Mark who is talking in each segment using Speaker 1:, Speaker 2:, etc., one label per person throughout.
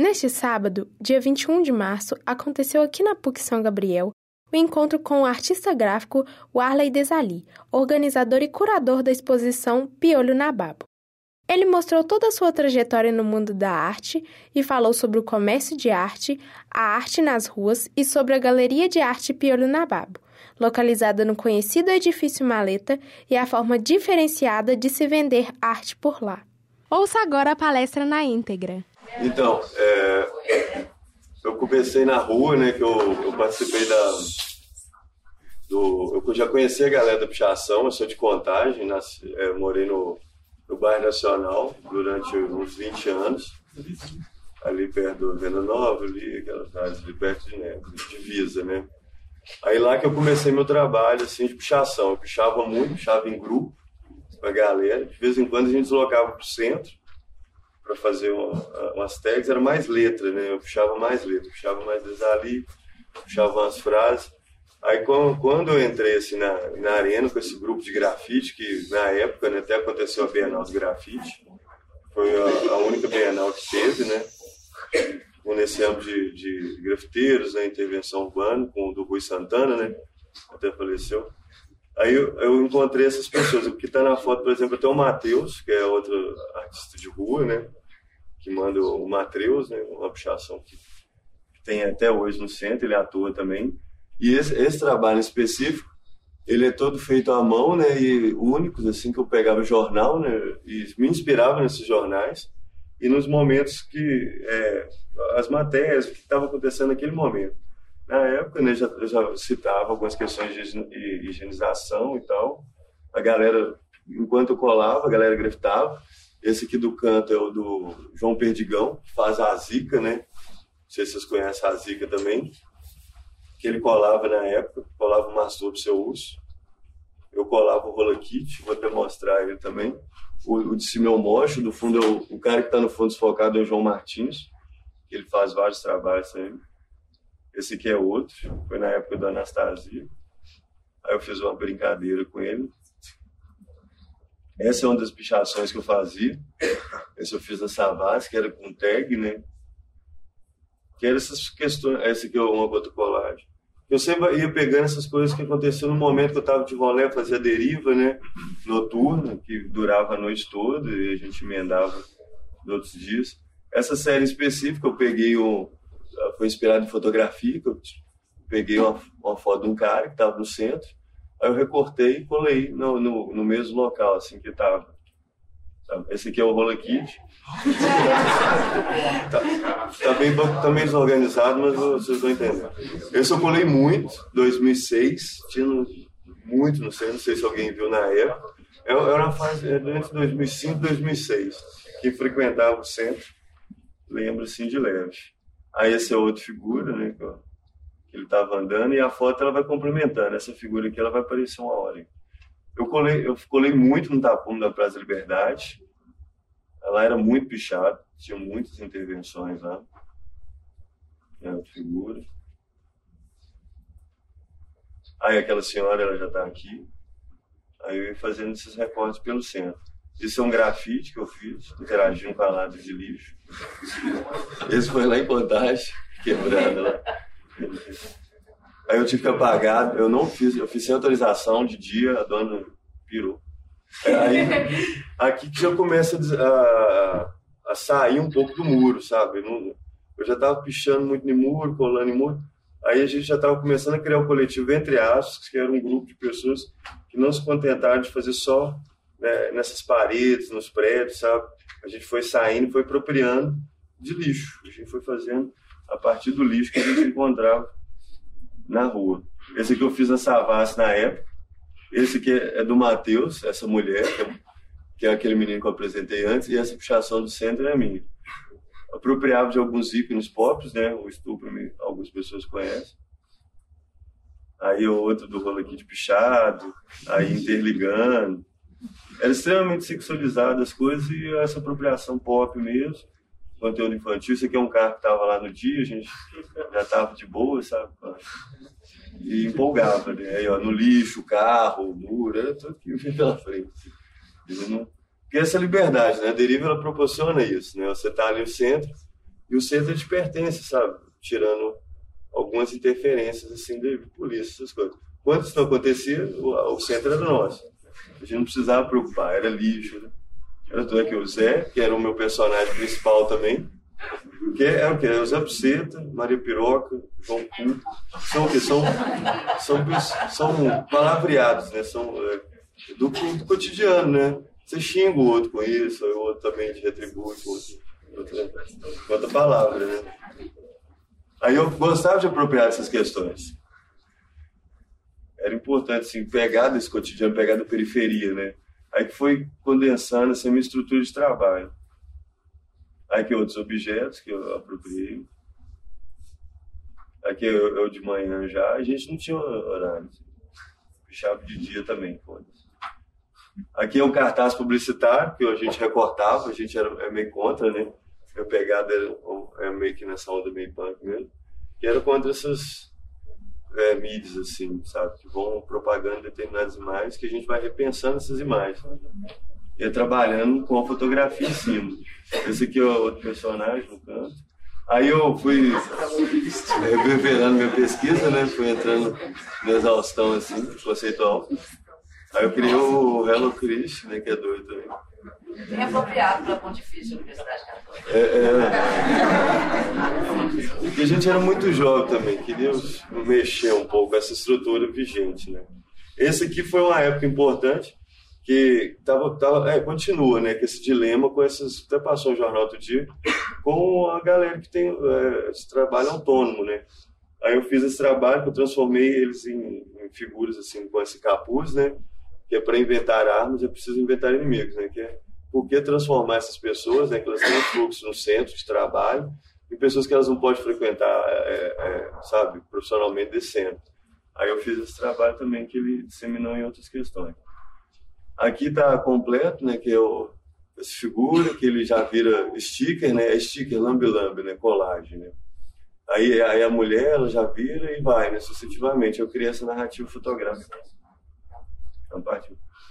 Speaker 1: Neste sábado, dia 21 de março, aconteceu aqui na PUC São Gabriel o encontro com o artista gráfico Warley Desali, organizador e curador da exposição Piolho na Babo. Ele mostrou toda a sua trajetória no mundo da arte e falou sobre o comércio de arte, a arte nas ruas e sobre a Galeria de Arte Piolho na Babo, localizada no conhecido edifício Maleta e a forma diferenciada de se vender arte por lá. Ouça agora a palestra na íntegra.
Speaker 2: Então, é, eu comecei na rua, né, que eu, eu participei da... Do, eu já conheci a galera da pichação, eu sou de Contagem, nasci, é, morei no, no bairro Nacional durante uns 20 anos, ali perto do Venda Nova, ali, aquelas áreas ali perto de, né, divisa, né. Aí lá que eu comecei meu trabalho, assim, de pichação. Eu pichava muito, pichava em grupo, com a galera. De vez em quando a gente deslocava para o centro, para fazer uma, umas tags, era mais letra, né? Eu puxava mais letra, puxava mais ali, puxava umas frases. Aí quando eu entrei assim na, na arena com esse grupo de grafite, que na época né, até aconteceu a Bienal de Grafite, foi a, a única Bienal que teve, né? Nesse âmbito de, de grafiteiros, né, intervenção urbana, com o do Rui Santana, né? Até faleceu. Aí eu, eu, encontrei essas pessoas. O que está na foto, por exemplo, tem o Matheus, que é outro artista de rua, né? que manda o Matreus, né, uma pichação que tem até hoje no centro, ele atua também. E esse, esse trabalho específico, ele é todo feito à mão, né, e únicos, assim, que eu pegava jornal, né, e me inspirava nesses jornais, e nos momentos que, é, as matérias, o que estava acontecendo naquele momento. Na época, né, já, eu já citava algumas questões de higienização e tal, a galera, enquanto eu colava, a galera grafitava, esse aqui do canto é o do João Perdigão, que faz a zica, né? Não sei se vocês conhecem a zica também. Que ele colava na época, colava o maçô para seu uso. Eu colava o rola kit, vou até mostrar ele também. O, o de Simeu Mocho, do fundo, é o, o cara que está no fundo desfocado é o João Martins, que ele faz vários trabalhos também. Esse aqui é outro, foi na época da Anastasia. Aí eu fiz uma brincadeira com ele. Essa é uma das pichações que eu fazia. Essa eu fiz na Savassi, que era com tag, né? Que era essas questões. Essa aqui é uma outra colagem. Eu sempre ia pegando essas coisas que aconteceram no momento que eu estava de rolê, fazia deriva, né? Noturna, que durava a noite toda e a gente emendava nos outros dias. Essa série específica eu peguei um. Foi inspirada em fotografia, que eu peguei uma, uma foto de um cara que estava no centro Aí eu recortei e colei no, no, no mesmo local, assim, que estava. Esse aqui é o rola kit. tá, tá, bem, tá bem desorganizado, mas vocês vão entender. Esse eu colei muito, 2006, tinha muito, não sei, não sei se alguém viu na época. Era uma fase entre 2005 e 2006, que frequentava o centro, lembro assim de leve. Aí essa é outra figura, né, que ele estava andando e a foto ela vai complementando. Essa figura aqui ela vai aparecer uma hora. Eu colei, eu colei muito no tapume da Praça da Liberdade. Ela era muito pichada, tinha muitas intervenções lá. É outra figura. Aí aquela senhora ela já está aqui. Aí eu ia fazendo esses recortes pelo centro. Isso é um grafite que eu fiz, interagindo com a lata de lixo. Esse foi lá em Contagem, quebrando lá. Aí eu tive que apagar, eu não fiz, eu fiz sem autorização de dia, a dona pirou. Aí, aqui que já começa a, a, sair um pouco do muro, sabe? Eu, já estava pichando muito em muro, colando em muro. Aí a gente já estava começando a criar o coletivo Entre Aspas, que era um grupo de pessoas que não se contentaram de fazer só né, nessas paredes, nos prédios, sabe? A gente foi saindo, foi apropriando de lixo. A gente foi fazendo a partir do lixo que a gente encontrava na rua. Esse aqui eu fiz na Savassi na época. Esse aqui é do Matheus, essa mulher, que é, que é, aquele menino que eu apresentei antes, e essa puxação do centro é minha. Apropriava de alguns ícones pop, né? O estupro, algumas pessoas conhecem. Aí outro do rolo aqui de pichado, aí interligando. Era extremamente sexualizado as coisas e essa apropriação pop mesmo conteúdo infantil. Isso aqui é um carro que estava lá no dia, a gente já estava de boa, sabe? E empolgava, né? Aí, ó, no lixo, carro, muro, tudo que pela frente. Porque essa liberdade, né? A deriva, ela proporciona isso, né? Você está ali no centro, E o centro te pertence, sabe? Tirando algumas interferências assim de polícia, essas coisas. Quando isso não acontecia, o, o centro era nosso. A gente não precisava preocupar, era lixo. Né? Era tudo aqui. O Zé, que era o meu personagem principal também, que é, o que? É o Zé Buceta, Maria Piroca, João Cu. São o que? São, são, são palavreados, né? São é, do, do, cotidiano, né? Você xinga o outro com isso, o outro também te retribui com outra, outra palavra, né? Aí eu gostava de apropriar essas questões. Era importante, assim, pegar desse cotidiano, pegar da periferia, né? Aí que foi condensando essa minha estrutura de trabalho. Aí que outros objetos que eu apropriei. Aqui eu, eu de manhã já, a gente não tinha horário. Assim. Fechava de dia também, foda-se. Aqui é um cartaz publicitário que a gente recortava, a gente era é meio contra, né? Minha pegada era é meio que nessa onda meio punk mesmo. Que era contra essas é, mídias, assim, sabe? Que vão propagando determinadas imagens que a gente vai repensando essas imagens. E trabalhando com a fotografia em cima. Esse aqui é outro personagem no canto. Aí eu fui reverberando minha pesquisa, né? Fui entrando na exaustão, assim, conceitual. Aí eu criei o Hello Chris, né? Que é doido também.
Speaker 3: Bem apropriado para Pontifícia Universidade Católica. É,
Speaker 2: é. Porque a gente era muito jovem também, queria mexer um pouco essa estrutura vigente, né? Esse aqui foi uma época importante, que tava, tava, é, continua, né, com esse dilema, com essas, até passou o Jornal do Dia, com a galera que tem é, esse trabalho autônomo, né. Aí eu fiz esse trabalho, eu transformei eles em, em figuras, assim, com esse capuz, né, que é para inventar armas, é preciso inventar inimigos, né, que é por que transformar essas pessoas, né, que elas têm um fluxo no centro de trabalho, em pessoas que elas não podem frequentar, é, é, sabe, profissionalmente desse centro. Aí eu fiz esse trabalho também que ele disseminou em outras questões. Aqui está completo, né, que é o, essa figura, que ele já vira sticker, né, é sticker lambe-lambe, né, colagem, né. Aí, aí a mulher, ela já vira e vai, né, sucessivamente. Eu criei essa narrativa fotográfica. Então,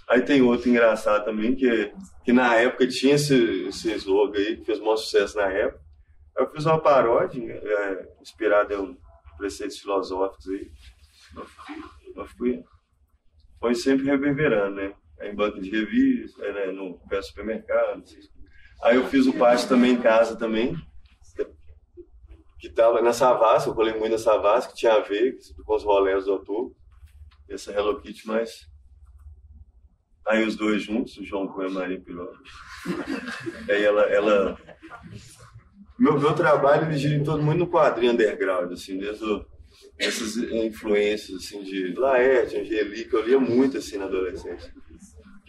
Speaker 2: aí tem outro engraçado também, que, que na época tinha esse, esse slogan aí, que fez um sucesso na época. Eu fiz uma paródia, é, inspirada em preceitos filosóficos aí. Eu fui, foi sempre reverberando, né? em banca de revista, né, no pé supermercado. Aí eu fiz o pátio também em casa também, que tava na Savassi, eu colei muito na Savassi, que tinha a ver com os rolés do outubro, essa Hello Kitty, mas aí os dois juntos, o João com a Maria Piroca. aí ela, ela... Meu, meu trabalho ele gira todo mundo no quadrinho underground, assim, desde essas influências assim de Laerte, Angelique, eu lia muito assim na adolescência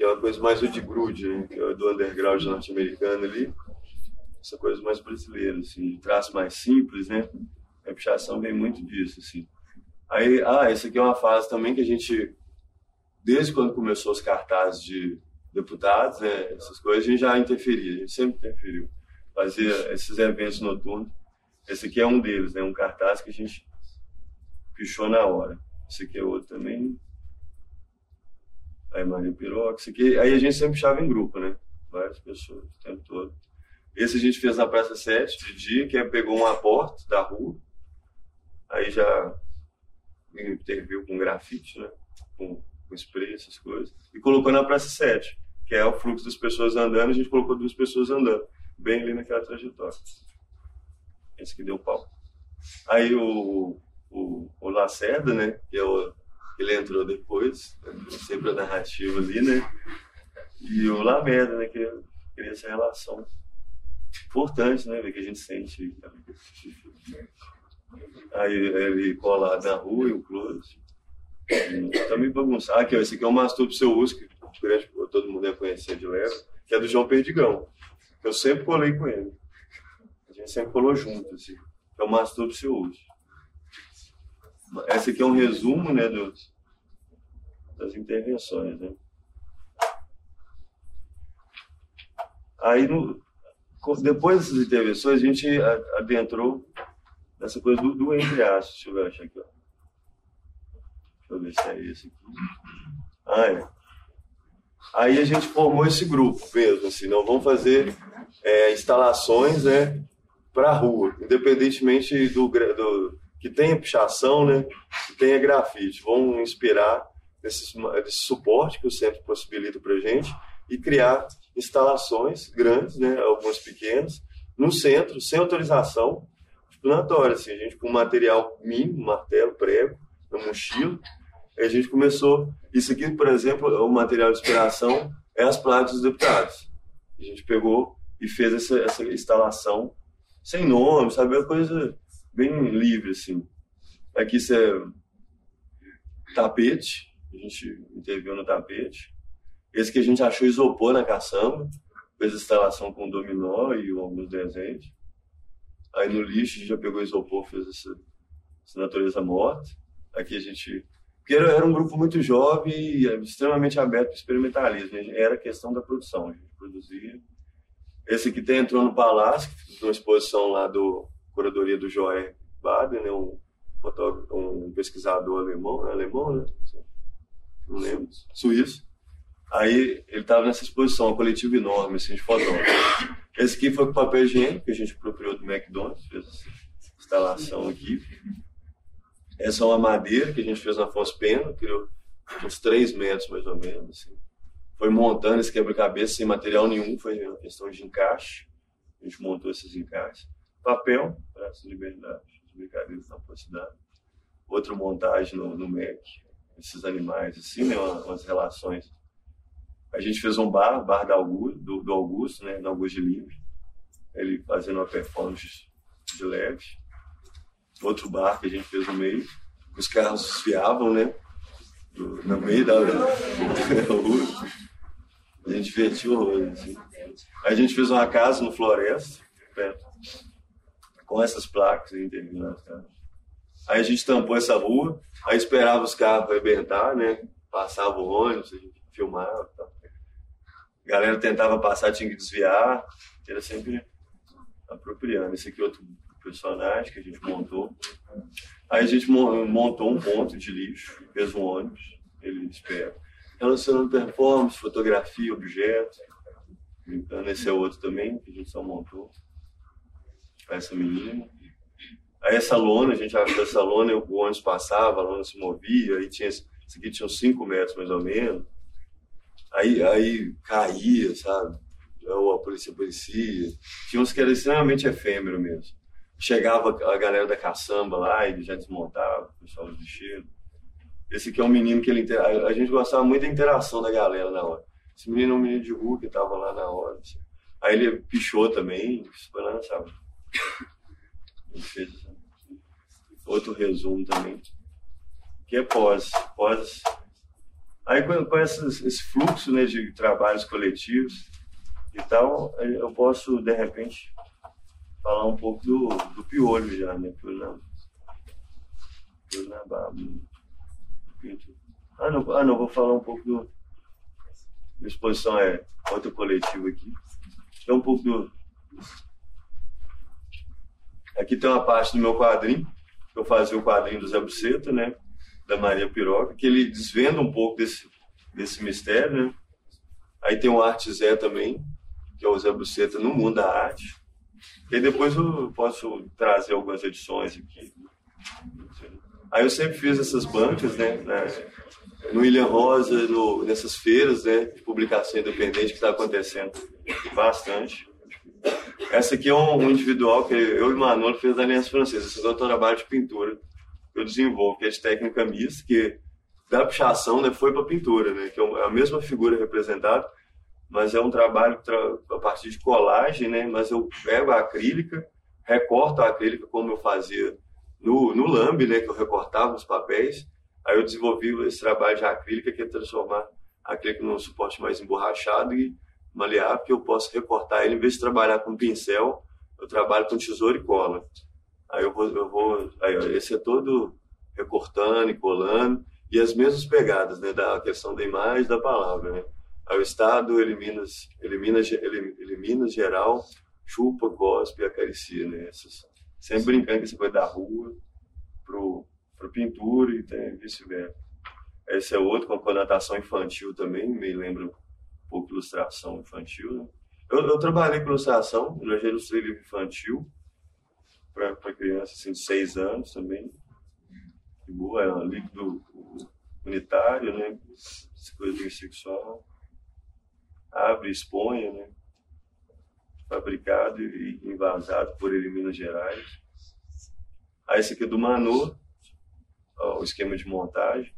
Speaker 2: que é uma coisa mais de grude, né? que é do underground norte-americano ali. Essa coisa mais brasileira, assim, traço mais simples, né? A pichação vem muito disso, assim. Aí, ah, essa aqui é uma fase também que a gente, desde quando começou os cartazes de deputados, né, essas coisas, a gente já interferia, a gente sempre interferiu. Fazia esses eventos noturnos. Esse aqui é um deles, né? Um cartaz que a gente pichou na hora. Esse aqui é outro também, aí Maria Pirox, que aí a gente sempre chava em grupo, né? Várias pessoas, o tempo todo. Esse a gente fez na Praça 7 de dia, que é, pegou um aporte da rua, aí já interviu com grafite, né? Com, com spray, essas coisas, e colocou na Praça 7, que é o fluxo das pessoas andando, a gente colocou duas pessoas andando, bem ali naquela trajetória. Esse que deu pau. Aí o, o, o Lacerda, né? Que é o ele entrou depois, sempre a narrativa ali, né? E o Lameda, né? Que cria essa relação importante, né? Que a gente sente. Aí ele colado na rua e o close. Também bagunçar. Aqui, ó, esse aqui é o Mastur Seu Uso, que todo mundo ia conhecer de leve, que é do João Perdigão. Eu sempre colei com ele. A gente sempre colou junto, assim. É o Mastur Seu Uso. Esse aqui é um resumo né, das intervenções. Né? Aí, no, depois dessas intervenções, a gente adentrou nessa coisa do, do entre aspas. Deixa eu achar aqui. Ó. Deixa eu ver se é esse aqui. Ah, é. Aí a gente formou esse grupo mesmo, assim, não vamos fazer é, instalações, né? para rua, independentemente do, do que tenha pichação, né, que tenha grafite. Vão inspirar nesse, suporte que o centro possibilita para gente e criar instalações grandes, né, algumas pequenas, no centro, sem autorização, exploratória, assim, a gente com material mínimo, martelo, prego, mochila, a gente começou, isso aqui, por exemplo, o material de inspiração é as placas dos deputados. A gente pegou e fez essa, essa instalação sem nome, sabe, é uma coisa bem livre, assim. Aqui isso é tapete, a gente interviu no tapete. Esse que a gente achou isopor na caçamba, fez instalação com dominó e alguns desenhos. Aí no lixo a gente já pegou isopor, fez essa, essa natureza morta. Aqui a gente. Porque era, era um grupo muito jovem e extremamente aberto para experimentalismo. Era questão da produção, a gente produzia. Esse aqui tem, entrou no Palácio, numa exposição lá do Curadoria do Joé Baden, né, um, um pesquisador alemão, é alemão, né? Não lembro, suíço. Aí ele estava nessa exposição, um coletivo enorme assim, de fotógrafos. Esse aqui foi com papel higiênico, que a gente apropriou do McDonald's, fez essa instalação aqui. Essa é uma madeira que a gente fez na Afonso Pena, criou uns 3 metros mais ou menos. Assim. Foi montando esse quebra-cabeça sem material nenhum, foi uma questão de encaixe. A gente montou esses encaixes. Papel, Praça Liberdade, os brincadeiros da cidade. Outra montagem no, no MEC, esses animais, assim, né, umas relações. A gente fez um bar, bar do Augusto, do, do Augusto né, do Augusto de Livre, ele fazendo uma performance de leve. Outro bar que a gente fez no meio, os carros desfiavam, né, no meio da, rua. A gente divertiu assim. A gente fez uma casa no Floresta, perto com essas placas aí interligadas, cara. Aí a gente tampou essa rua, aí esperava os carros arrebentar, né? Passava o ônibus, a gente filmava. Tá? A galera tentava passar, tinha que desviar, era sempre apropriando. Esse aqui é outro personagem que a gente montou. Aí a gente montou um ponto de lixo, fez um ônibus, ele espera. Relacionando performance, fotografia, objeto. Brincando, esse é outro também, que a gente só montou essa menina. Aí essa lona, a gente achou essa lona, o ônibus passava, a lona se movia, aí tinha, isso aqui tinha uns 5 metros mais ou menos. Aí, aí caía, sabe? Ou a polícia aparecia. Tinha uns que era extremamente efêmero mesmo. Chegava a galera da caçamba lá e já desmontava, o pessoal do lixeiro. Esse aqui é um menino que ele. A gente gostava muito da interação da galera na hora. Esse menino é um menino de rua que tava lá na hora. Assim. Aí ele pichou também, lá, sabe? fez outro resumo também, que é pós. pós. Aí com, com esses, esse fluxo né, de trabalhos coletivos e tal, eu posso, de repente, falar um pouco do, do piolho já, né? Piolho na, piolho na barba. Ah não, ah, não, vou falar um pouco do. A exposição é outro coletivo aqui. É um pouco do, Aqui tem uma parte do meu quadrinho, que eu fazia o quadrinho do Zé Buceta, né? Da Maria Piroca, que ele desvenda um pouco desse, desse mistério, né? Aí tem o Arte Zé também, que é o Zé Buceta no mundo da arte. E depois eu posso trazer algumas edições aqui. Aí eu sempre fiz essas bancas, né? no Ilha Rosa, no, nessas feiras né, de publicação independente que está acontecendo bastante. Essa aqui é um, individual que eu e o Manolo fez da Aliança Francesa. Esse é o trabalho de pintura que eu desenvolvo, que é de técnica mista, que da pichação né, foi para pintura, né, que é a mesma figura representada, mas é um trabalho a partir de colagem, né, mas eu pego a acrílica, recorto a acrílica como eu fazia no, no lambe, né, que eu recortava os papéis, aí eu desenvolvi esse trabalho de acrílica, que é transformar a acrílica num suporte mais emborrachado e maleável que eu posso recortar ele, em vez de trabalhar com pincel, eu trabalho com tesoura e cola. Aí eu vou, eu vou aí, esse é todo recortando e colando, e as mesmas pegadas, né, da questão da imagem da palavra, né? Aí o Estado elimina, elimina, elimina geral, chupa, cospe e acaricia, né? Essas, sempre brincando que você vai da rua pro, pro pintura e vice-versa. Esse é outro com conotação infantil também, me lembra pouco ilustração infantil. Né? Eu, eu, trabalhei com ilustração, eu já ilustrei livro infantil, criança assim, de seis anos também. De boa, é um líquido unitário, né? Coisa sexual. Abre, expõe, né? Fabricado e envasado por ele em Minas Gerais. Aí esse aqui é do Manu, ó, o esquema de montagem.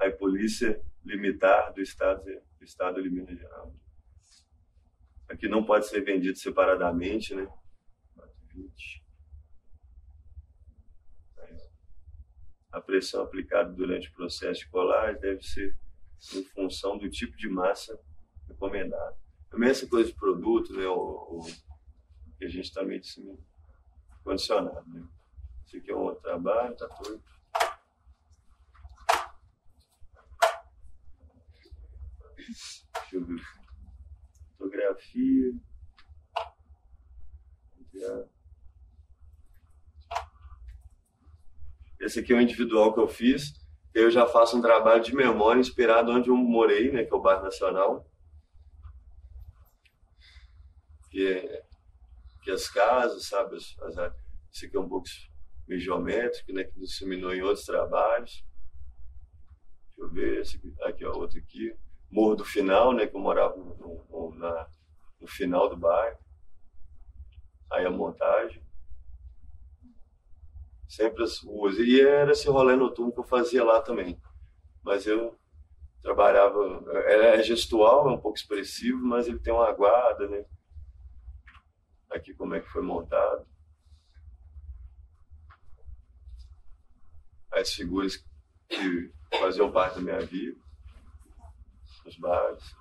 Speaker 2: Aí polícia limitar do estado, do estado de Minas Gerais. Aqui não pode ser vendido separadamente, né? 20. A pressão aplicada durante o processo de colagem deve ser em função do tipo de massa recomendada. Também essa coisa de produto, né, o, o que a gente está meio assim, condicionado. Né? Esse aqui é um outro trabalho, tá tudo. Deixa eu ver. Fotografia. Esse aqui é o individual que eu fiz. Eu já faço um trabalho de memória inspirado onde eu morei, né, que é o Bairro Nacional. Que, é, que as casas, sabe? As, as, esse aqui é um pouco meio geométrico, né, que disseminou em outros trabalhos. Deixa eu ver, esse aqui, aqui outro aqui. Morro do Final, né, que eu morava no, no, na, no final do bairro. Aí a montagem sempre as ruas. E era esse rolê noturno que eu fazia lá também. Mas eu trabalhava, é gestual, é um pouco expressivo, mas ele tem uma guarda, né? Aqui como é que foi montado. As figuras que faziam parte da minha vida, os bares.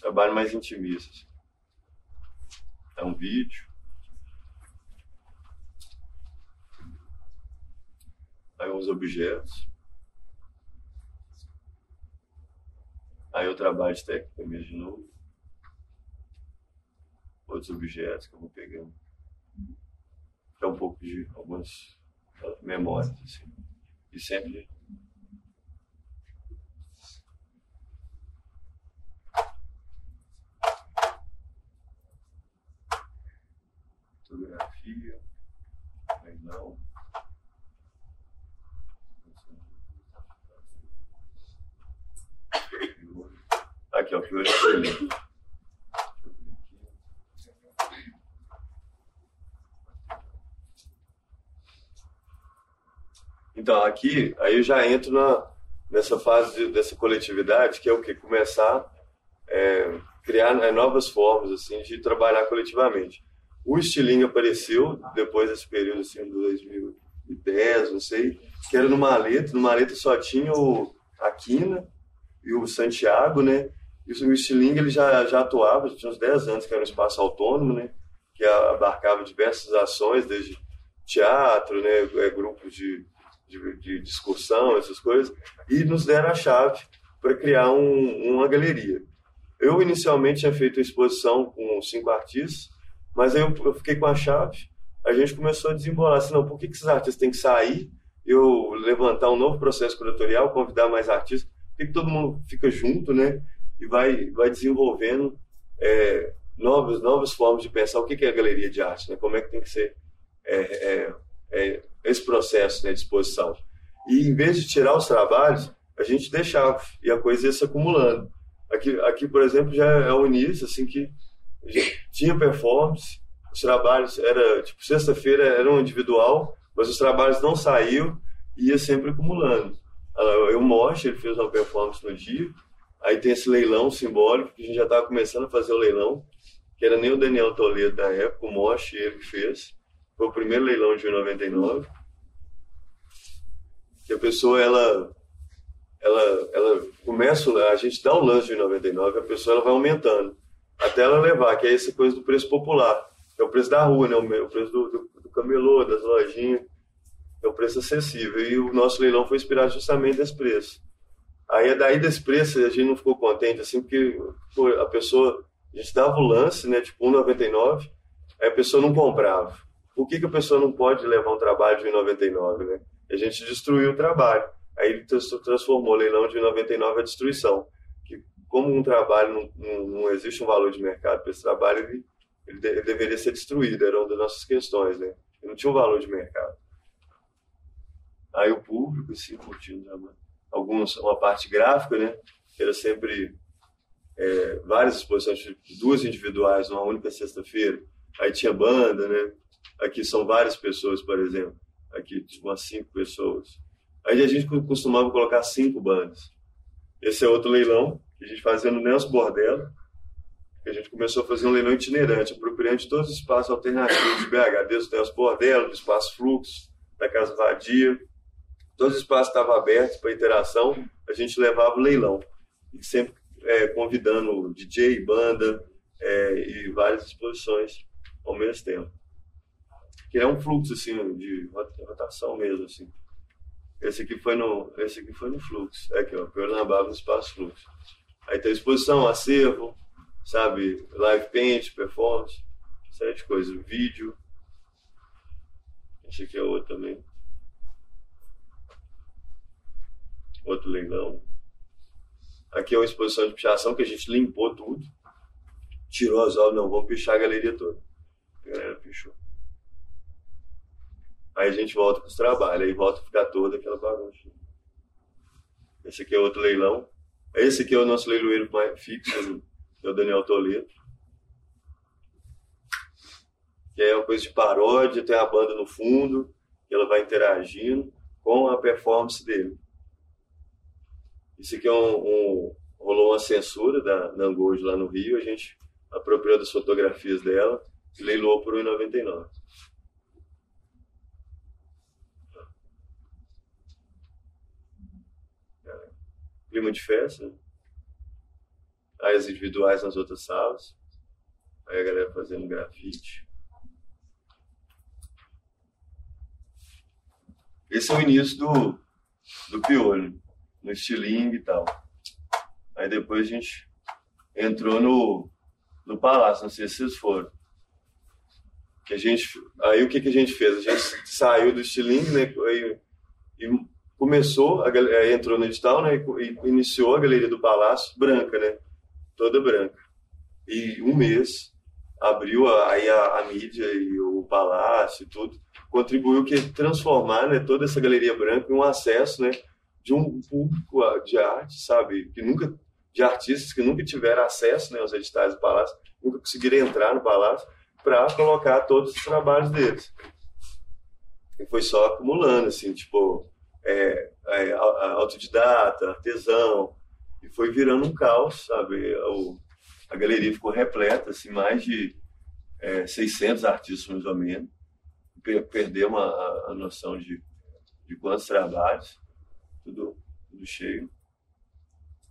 Speaker 2: Trabalho mais intimista. Assim. É um vídeo. Aí uns objetos. Aí eu trabalho de técnica mesmo de novo. Outros objetos que eu vou pegando. É um pouco de algumas memórias, assim. E sempre fotografia, leilão. Hoje Então, aqui, aí eu já entro na, nessa fase de, dessa coletividade, que é o que? Começar é, criar né, novas formas, assim, de trabalhar coletivamente. O estilingue apareceu depois desse período, assim, de 2010, não sei, que era no Maleta. No Maleta só tinha o Aquina e o Santiago, né? E o Estilingue ele já, já atuava, já tinha uns 10 anos, que era um espaço autônomo, né? Que abarcava diversas ações, desde teatro, né? É, grupos de, de, de, discussão, essas coisas, e nos deram a chave para criar um, uma galeria. Eu inicialmente tinha feito a exposição com cinco artistas, mas aí eu, eu fiquei com a chave, a gente começou a desembolar assim, não, por que, esses artistas têm que sair, eu levantar um novo processo curatorial, convidar mais artistas, por que todo mundo fica junto, né? E vai, vai desenvolvendo é, novas, novas formas de pensar o que é galeria de arte, né? como é que tem que ser é, é, é, esse processo né, de exposição. E em vez de tirar os trabalhos, a gente deixava e a coisa ia se acumulando. Aqui, aqui por exemplo, já é o início, assim, que tinha performance, os trabalhos, era tipo, sexta-feira era um individual, mas os trabalhos não saíam e ia sempre acumulando. Eu, Moche, ele fez uma performance no dia, Aí tem esse leilão simbólico, que a gente já estava começando a fazer o leilão, que era nem o Daniel Toledo da época, o Moche, ele fez. Foi o primeiro leilão de 99. Que a pessoa, ela, ela, ela começa, a gente dá o lance de 99, a pessoa ela vai aumentando, até ela levar, que é essa coisa do preço popular, é o preço da rua, né? o preço do, do, do camelô, das lojinhas, é o preço acessível. E o nosso leilão foi inspirado justamente nesse preço. Aí daí desse preço a gente não ficou contente, assim, porque pô, a pessoa, a gente dava o lance, né, tipo 1,99, aí a pessoa não comprava. Por que, que a pessoa não pode levar um trabalho de 1,99, né? A gente destruiu o trabalho. Aí ele transformou o leilão de 1,99 a destruição. Que como um trabalho não, não, não, existe um valor de mercado para esse trabalho, ele ele, de, ele, deveria ser destruído, era uma das nossas questões, né? Ele não tinha um valor de mercado. Aí o público, assim, curtindo alguns, uma parte gráfica, né? Era sempre é, várias exposições, duas individuais numa única sexta-feira. Aí tinha banda, né? Aqui são várias pessoas, por exemplo. Aqui tipo, umas cinco pessoas. Aí a gente costumava colocar cinco bandas. Esse é outro leilão que a gente fazia no Nelson Bordelo. Que a gente começou a fazer um leilão itinerante, apropriando de todos os espaços alternativos de BH, desde o Nelson Bordelo, do Espaço Fluxo, da Casa Vadia. Todos os espaços estavam abertos para interação, a gente levava o leilão. E sempre é, convidando DJ, banda é, e várias exposições ao mesmo tempo. Que é um fluxo assim de rotação mesmo assim. Esse aqui foi no, esse aqui foi no fluxo. É aqui, ó, Pernambuco no espaço fluxo. Aí tem exposição, acervo, sabe, live paint, performance, série de coisas, vídeo. Esse aqui é outro também. Outro leilão. Aqui é uma exposição de pichação que a gente limpou tudo. Tirou as obras, não, vamos pichar a galeria toda. A galera pichou. Aí a gente volta para os trabalhos, aí volta a ficar toda aquela bagunça. Esse aqui é outro leilão. Esse aqui é o nosso leiloeiro fixo, é o Daniel Toledo. Que é uma coisa de paródia, tem a banda no fundo, ela vai interagindo com a performance dele. Isso aqui é um, um rolou uma censura da Nangojo lá no Rio, a gente apropriou das fotografias dela e leiloou por 1,99. Clima de festa. Aí as individuais nas outras salas. Aí a galera fazendo grafite. Esse é o início do, do piolho no estilingue e tal. Aí depois a gente entrou no, no palácio, não sei se vocês foram. Que a gente, aí o que, que a gente fez? A gente saiu do estilingue, né? E, e começou, a, entrou no edital, né? E, e iniciou a galeria do palácio branca, né? Toda branca. E um mês abriu aí a, a, mídia e o palácio e tudo contribuiu que transformar né, toda essa galeria branca em um acesso né, de um público de arte, sabe, que nunca de artistas que nunca tiveram acesso né, aos editais do Palácio, nunca conseguiram entrar no Palácio para colocar todos os trabalhos deles. E foi só acumulando, assim, tipo, é, é, autodidata, artesão, e foi virando um caos, sabe? O, a galeria ficou repleta, assim, mais de é, 600 artistas, mais ou menos. Perdemos a, a noção de, de quantos trabalhos tudo, tudo cheio.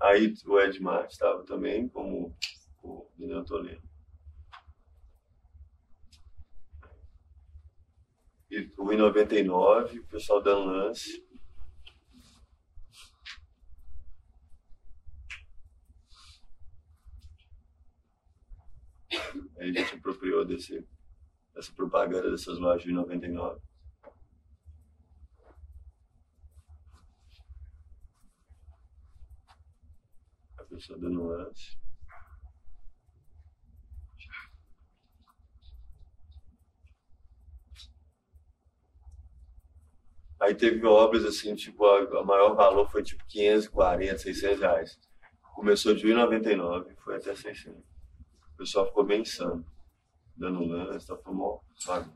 Speaker 2: Aí o Edmar estava também, como o Daniel Toledo. E o em 99, o pessoal dando lance. Aí a gente apropriou desse, dessa propaganda dessas lojas de 99. Pessoa da nuance. Aí teve obras assim, tipo, a, maior valor foi tipo 540, 600 reais. Começou de 1,99 e foi até 600. O pessoal ficou bem insano. Dando lance, tá mó bagunça.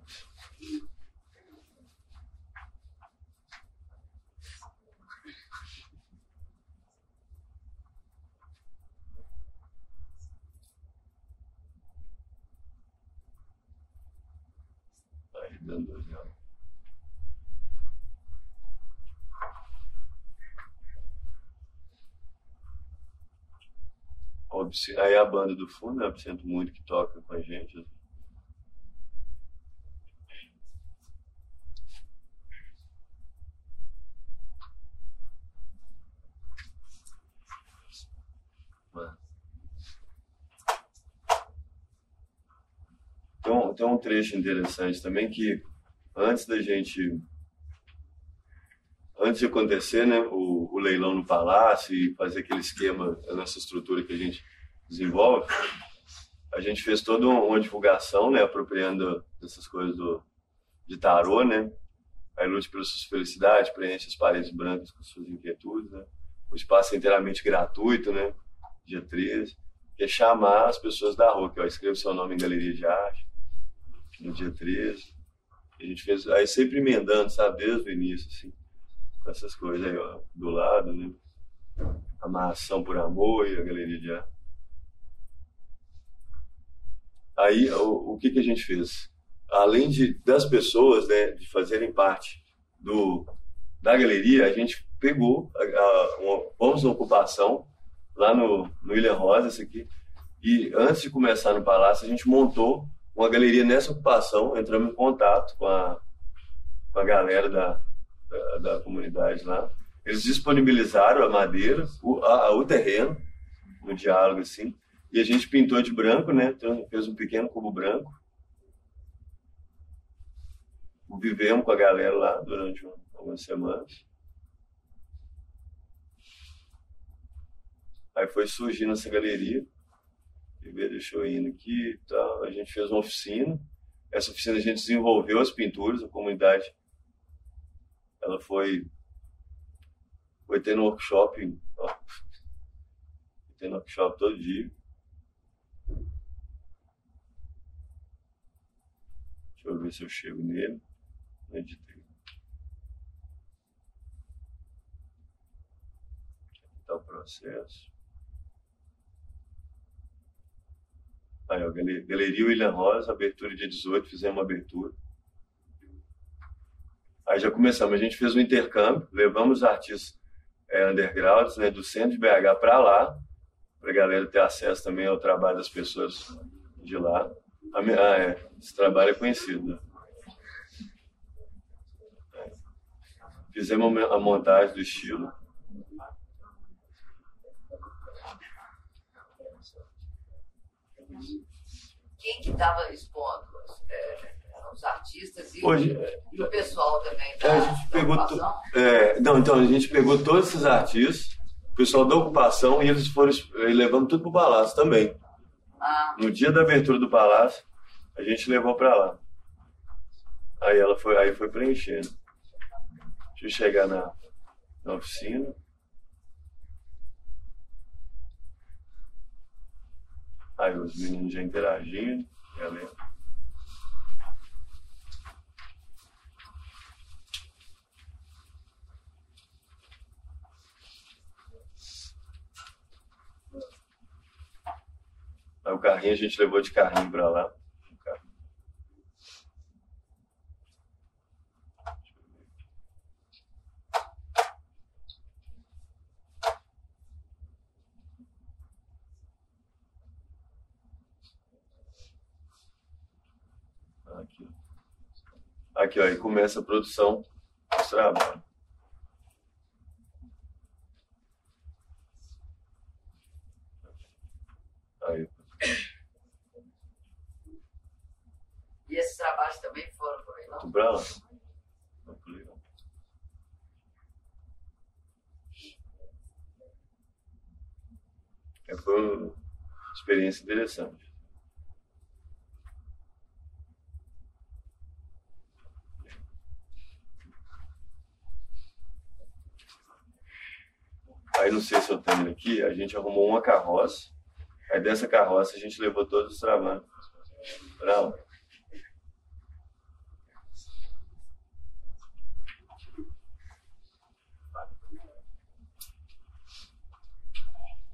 Speaker 2: Aí a banda do fundo, né? Sinto muito que toca com a gente. Tem um, trecho interessante também que antes da gente antes de acontecer né, o, o, leilão no palácio e fazer aquele esquema, a nossa estrutura que a gente desenvolve, a gente fez toda uma divulgação, né, apropriando dessas coisas do, de tarô, né? Aí lute pela sua felicidade, preenche as paredes brancas com suas inquietudes, né? O espaço é inteiramente gratuito, né? Dia 13. Que é chamar as pessoas da rua, que seu nome em galeria de arte, no dia 13. A gente fez, aí sempre emendando, sabe, desde o início, assim, essas coisas aí, ó, do lado, né? A por amor e a galeria de arte. Aí, o, o que, que a gente fez? Além de, das pessoas, né, de fazerem parte do, da galeria, a gente pegou, a, a, uma, na ocupação, lá no, no Ilha Rosa, esse aqui, e antes de começar no Palácio, a gente montou uma galeria nessa ocupação, entramos em contato com a, com a galera da, da, da comunidade lá. Eles disponibilizaram a madeira, o, a, o terreno, no diálogo, assim, e a gente pintou de branco, né? Então, fez um pequeno cubo branco. Vivemos com a galera lá durante algumas semanas. Aí foi surgindo essa galeria. Viver deixou indo aqui e tal. A gente fez uma oficina. Essa oficina a gente desenvolveu as pinturas, a comunidade. Ela foi. Foi tendo workshop. Ó, tendo workshop todo dia. Deixa eu ver se eu chego nele. Editei. Aqui está o processo. Aí, ó, Galeria William Rosa, abertura dia 18, fizemos uma abertura. Aí já começamos, a gente fez um intercâmbio, levamos artistas é, undergrounds né, do centro de BH para lá, para a galera ter acesso também ao trabalho das pessoas de lá. Ah, é, esse trabalho é conhecido. Né? Fizemos a montagem do estilo.
Speaker 3: Quem que estava expondo? É, os artistas e
Speaker 2: Hoje,
Speaker 3: o, o pessoal também da,
Speaker 2: a gente pegou é, Não, então, a gente pegou todos esses artistas, o pessoal da ocupação, e eles foram levando tudo para o palácio também.
Speaker 3: Ah.
Speaker 2: No dia da abertura do palácio, a gente levou para lá. Aí ela foi, aí foi preenchendo. Deixa eu chegar na, na oficina. Aí os meninos já interagindo, galera. Aí o carrinho a gente levou de carrinho para lá. Aqui. Aqui, ó, aí começa a produção dos trabalhos. Aí.
Speaker 3: E esses trabalhos também foram para o
Speaker 2: lá. Vamos pro leilão. É, foi uma experiência interessante. Aí não sei se eu tenho aqui, a gente arrumou uma carroça. Aí dessa carroça a gente levou todos os trabalhos lá.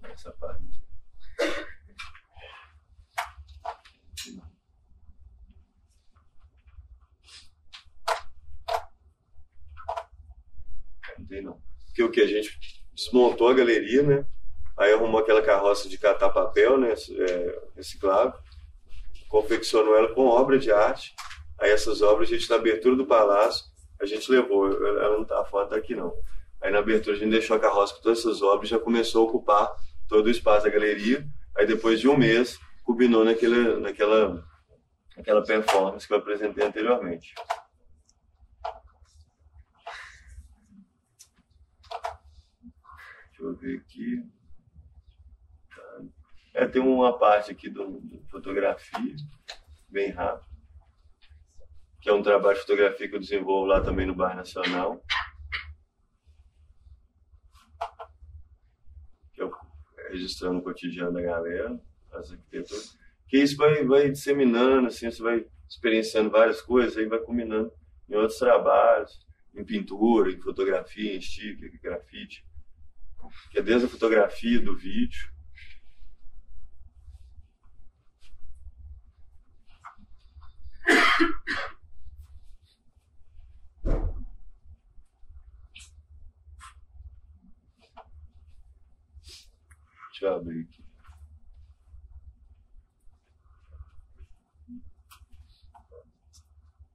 Speaker 2: Essa parte. Não tem não. Porque o que a gente desmontou a galeria, né? Aí arrumou aquela carroça de catar papel, né? É, reciclável. Confeccionou ela com obra de arte. Aí essas obras, a gente, na abertura do palácio, a gente levou. Ela não tá, a foto tá aqui não. Aí na abertura a gente deixou a carroça com todas essas obras já começou a ocupar todo o espaço da galeria. Aí depois de um mês, culminou naquela, naquela, naquela performance que eu apresentei anteriormente. Deixa eu ver aqui. Tá. É, tem uma parte aqui do, do fotografia, bem rápido, que é um trabalho de fotografia que eu desenvolvo lá também no Bar Nacional. Que eu registrando o cotidiano da galera, as arquiteturas. Que isso vai, vai disseminando, assim, você vai experienciando várias coisas, aí vai combinando em outros trabalhos, em pintura, em fotografia, em sticker, grafite. Que é desde a fotografia, do vídeo, Deixa eu abrir aqui.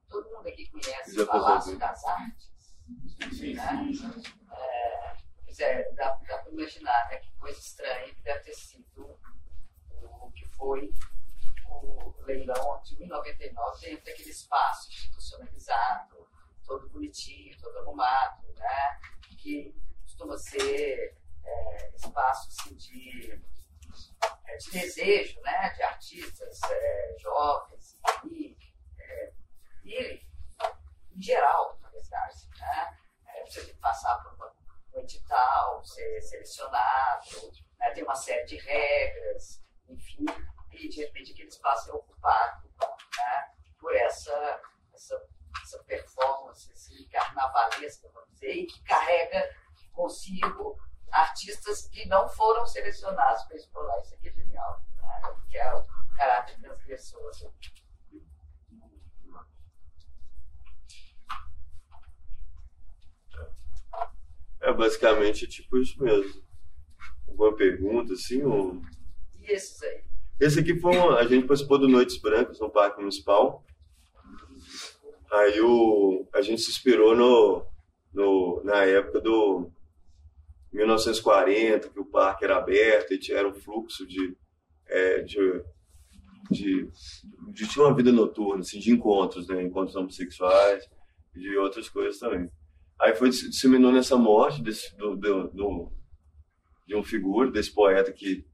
Speaker 3: Todo mundo aqui conhece o Palácio das Artes.
Speaker 2: Sim.
Speaker 3: Né? É, dá, dá para imaginar né, que coisa estranha que deve ter sido o que foi o leilão de 1999 dentro daquele espaço institucionalizado, todo bonitinho, todo arrumado, né? que costuma ser é, espaço assim, de, é, de desejo né? de artistas é, jovens e, é, e, em geral, na verdade. Né? É, você tem que passar por uma, edital, ser selecionado, né? tem uma série de regras, enfim e de repente aquele espaço é ocupado né, por essa, essa, essa performance assim, carnavalesca, vamos dizer, e que carrega consigo artistas que não foram selecionados para explorar. Isso aqui é genial, né, que é o caráter transgressor. Assim.
Speaker 2: É basicamente tipo isso mesmo. Alguma pergunta, assim? Ou...
Speaker 3: E esses aí?
Speaker 2: Esse aqui foi um, a gente participou do Noites Brancas no Parque Municipal. Aí o, a gente se inspirou no, no, na época do 1940, que o parque era aberto e era um fluxo de, é, de, de, de, tinha uma vida noturna, assim, de encontros, né? encontros homossexuais e de outras coisas também. Aí foi disseminou nessa morte desse, do, do, do, de um figura, desse poeta que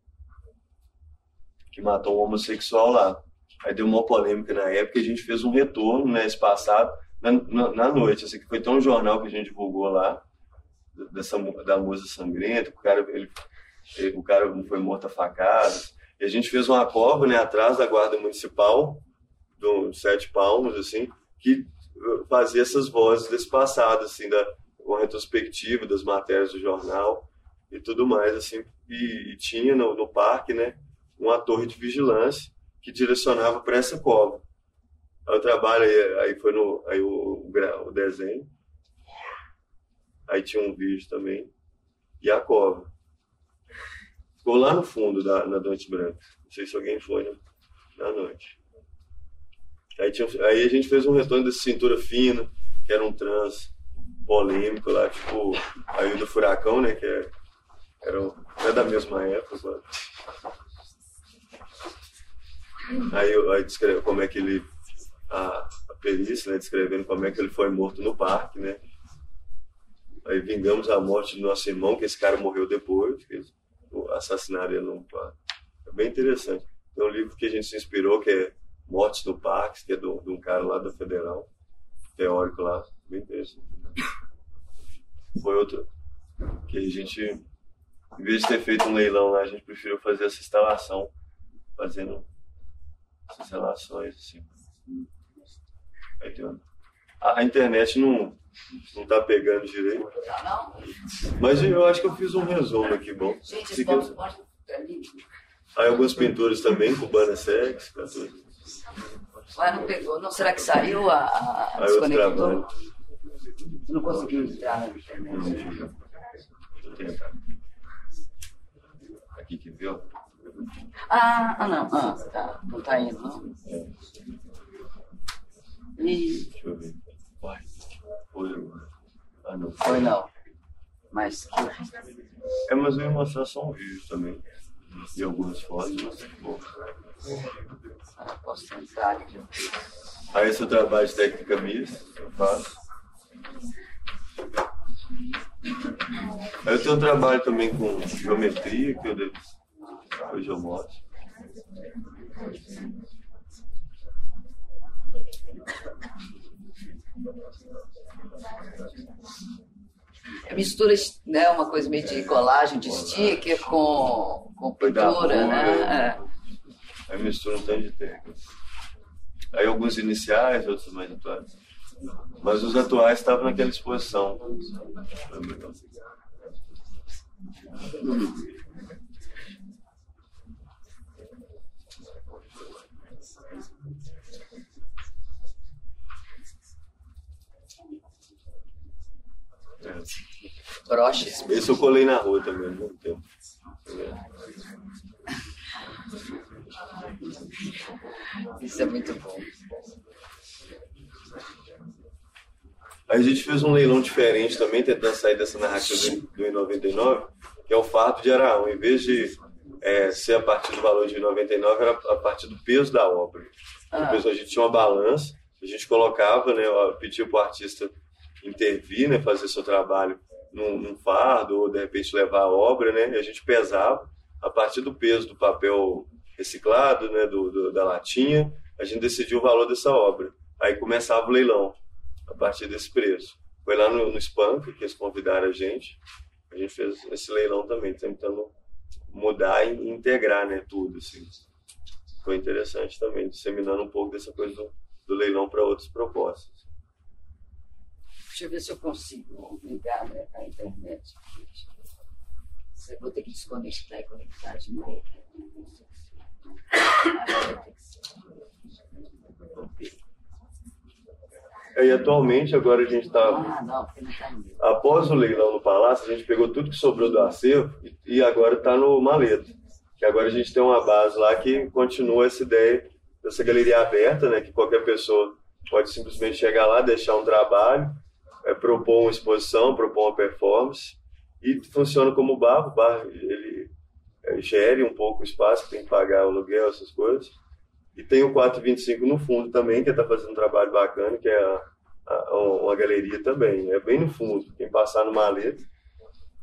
Speaker 2: que matou um homossexual lá. Aí deu uma polêmica na época e a gente fez um retorno, né, passado, na, na, na noite. Assim, que foi tão um jornal que a gente divulgou lá, dessa, da Musa Sangrenta, o cara, ele, ele, o cara foi morto a facadas. E a gente fez uma cova, né, atrás da guarda municipal, do Sete Palmos, assim, que fazia essas vozes desse passado, assim, da uma retrospectiva das matérias do jornal e tudo mais, assim. E, e tinha no, no parque, né, uma torre de vigilância que direcionava para essa cova. Aí o trabalho aí, aí foi no aí o, o, o, desenho, aí tinha um vídeo também e a cova. Ficou lá no fundo da na noite branca. Não sei se alguém foi né? na noite. Aí, tinha, aí a gente fez um retorno desse cintura fina, que era um trans polêmico lá, tipo aí o do furacão, né? Que é, era, é da mesma época. Aí, aí descreve como é que ele, a, a perícia, né, descrevendo como é que ele foi morto no parque, né? Aí vingamos a morte do nosso irmão, que esse cara morreu depois, que assassinaram ele no parque. É bem interessante. Tem um livro que a gente se inspirou, que é Mortes no Parque, que é de um cara lá da Federal, teórico lá, bem interessante. Foi outro que a gente, em vez de ter feito um leilão lá, a gente preferiu fazer essa instalação, fazendo essas relações, assim. Aí tem uma... a, a, internet não, não tá pegando direito. Mas eu acho que eu fiz um resumo aqui, bom.
Speaker 3: Gente, Se pode...
Speaker 2: Aí alguns pintores também, Cubana Sex, 14.
Speaker 3: Mas não pegou, não. Será que saiu a, a
Speaker 2: desconectou?
Speaker 3: Não conseguiu entrar na internet.
Speaker 2: Aqui que viu?
Speaker 3: Ah, ah não. Ah, tá. Não tá indo, não?
Speaker 2: É.
Speaker 3: E...
Speaker 2: Deixa eu ver. Vai. Foi. Ah, não.
Speaker 3: Foi não. Mas.
Speaker 2: É, mas eu ia mostrar só um vídeo também. E algumas fotos, mas bom.
Speaker 3: Ah, posso tentar aqui.
Speaker 2: Aí esse é o trabalho de técnica mista, eu faço. Aí eu tenho um trabalho também com geometria, que eu devo Hoje eu mostro.
Speaker 3: É mistura, né, uma coisa meio de colagem, de sticker com, com pintura, né?
Speaker 2: É. Aí mistura um tanto de técnicas. Aí alguns iniciais, outros mais atuais. Mas os atuais estavam naquela exposição.
Speaker 3: Broches.
Speaker 2: Esse eu colei na rua também, há muito tempo.
Speaker 3: Isso é muito bom.
Speaker 2: A gente fez um leilão diferente também, tentando sair dessa narrativa do, do 99, que é o fato de Araão, em vez de é, ser a partir do valor de 99, era a partir do peso da obra. Ah. Depois a gente tinha uma balança, a gente colocava, né, pedia para o artista intervir, né, fazer seu trabalho num, num, fardo, ou de repente levar a obra, né, a gente pesava a partir do peso do papel reciclado, né, do, do da latinha, a gente decidiu o valor dessa obra. Aí começava o leilão a partir desse preço. Foi lá no, no Spank que eles convidaram a gente. A gente fez esse leilão também, tentando mudar e integrar né, tudo. Assim. Foi interessante também, disseminando um pouco dessa coisa do, do leilão para outras propostas.
Speaker 3: Deixa eu ver se eu consigo ligar né, a internet. Você vou ter que desconectar e conectar de novo.
Speaker 2: E atualmente, agora a gente está.
Speaker 3: Ah, tá
Speaker 2: após o leilão no Palácio, a gente pegou tudo que sobrou do acervo e agora está no Maleto. Que agora a gente tem uma base lá que continua essa ideia dessa galeria aberta, né? Que qualquer pessoa pode simplesmente chegar lá, deixar um trabalho, é, propor uma exposição, propor uma performance e funciona como bar. O bar ele é, gere um pouco o espaço, tem que pagar o aluguel, essas coisas e tem o 425 no fundo também, que está fazendo um trabalho bacana, que é a, a, uma galeria também. É bem no fundo. Quem passar no maleta,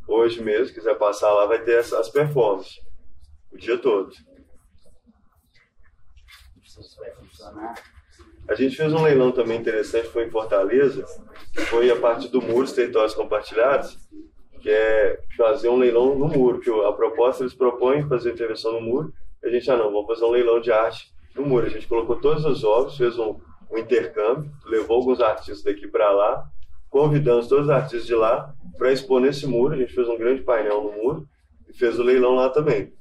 Speaker 2: hoje mesmo, quiser passar lá, vai ter as, as performances. O dia todo. A gente fez um leilão também interessante, foi em Fortaleza, foi a parte do muro, os territórios compartilhados, que é fazer um leilão no muro, que a proposta eles propõem fazer intervenção no muro, a gente, ah não, vamos fazer um leilão de arte no muro. A gente colocou todos os ovos, fez um, um intercâmbio, levou alguns artistas daqui para lá, convidamos todos os artistas de lá para expor nesse muro. A gente fez um grande painel no muro e fez o leilão lá também.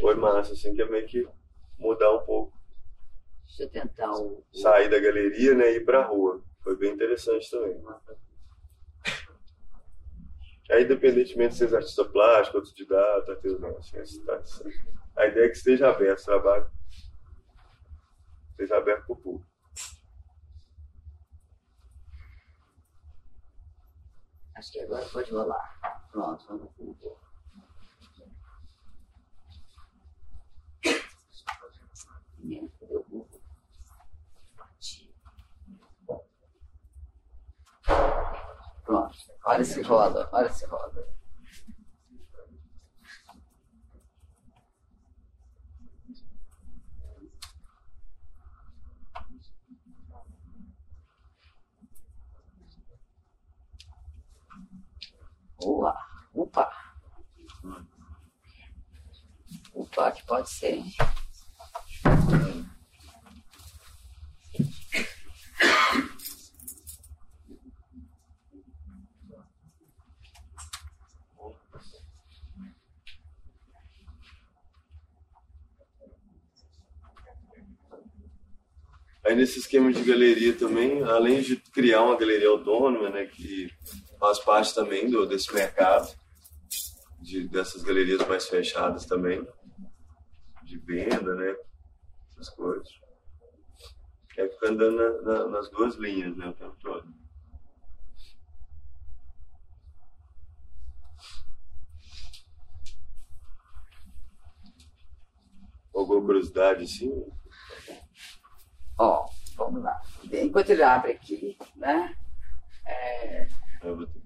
Speaker 2: Foi massa, assim, que é meio que mudar um pouco.
Speaker 3: Deixa eu tentar o...
Speaker 2: Sair da galeria né, e ir para a rua. Foi bem interessante também. Aí, independentemente de ser artista plástico, autodidata, artesão, assim, a ideia é que esteja aberto o trabalho, esteja aberto para o público.
Speaker 3: Acho que agora pode rolar. Pronto, vamos para o Pronto, olha se roda, olha se roda. Boa. Opa. Opa, que pode ser.
Speaker 2: Aí nesse esquema de galeria também, além de criar uma galeria autônoma, né, que faz parte também do, desse mercado, de, dessas galerias mais fechadas também, de venda, né? Essas coisas. É ficar andando na, na, nas duas linhas, né? O tempo todo. Alguma curiosidade, sim?
Speaker 3: Ó, vamos lá. Enquanto ele abre aqui, né? É,
Speaker 2: eu vou ter que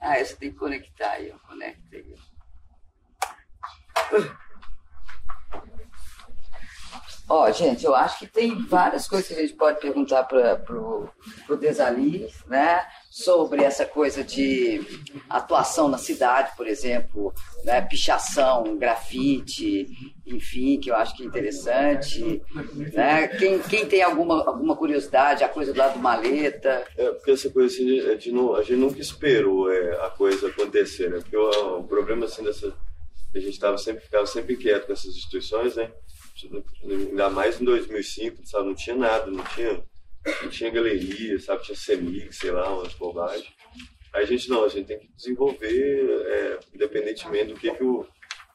Speaker 3: Ah, essa tem que conectar aí, eu conecto aí. Ó, gente, eu acho que tem várias coisas que a gente pode perguntar para o Desali, né? Sobre essa coisa de atuação na cidade, por exemplo, né? pichação, grafite, enfim, que eu acho que é interessante. Né? Quem, quem tem alguma, alguma curiosidade, a coisa do lado do maleta.
Speaker 2: É, porque essa coisa assim, a gente, não, a gente nunca esperou é, a coisa acontecer, né? Porque o, o problema assim dessa. A gente tava sempre, ficava sempre quieto com essas instituições, né? ainda mais em 2005, sabe? Não tinha nada, não tinha, não tinha galeria, sabe? Tinha CEMIG, sei lá, umas bobagens. Aí a gente não, a gente tem que desenvolver, é, independentemente do que, que, o,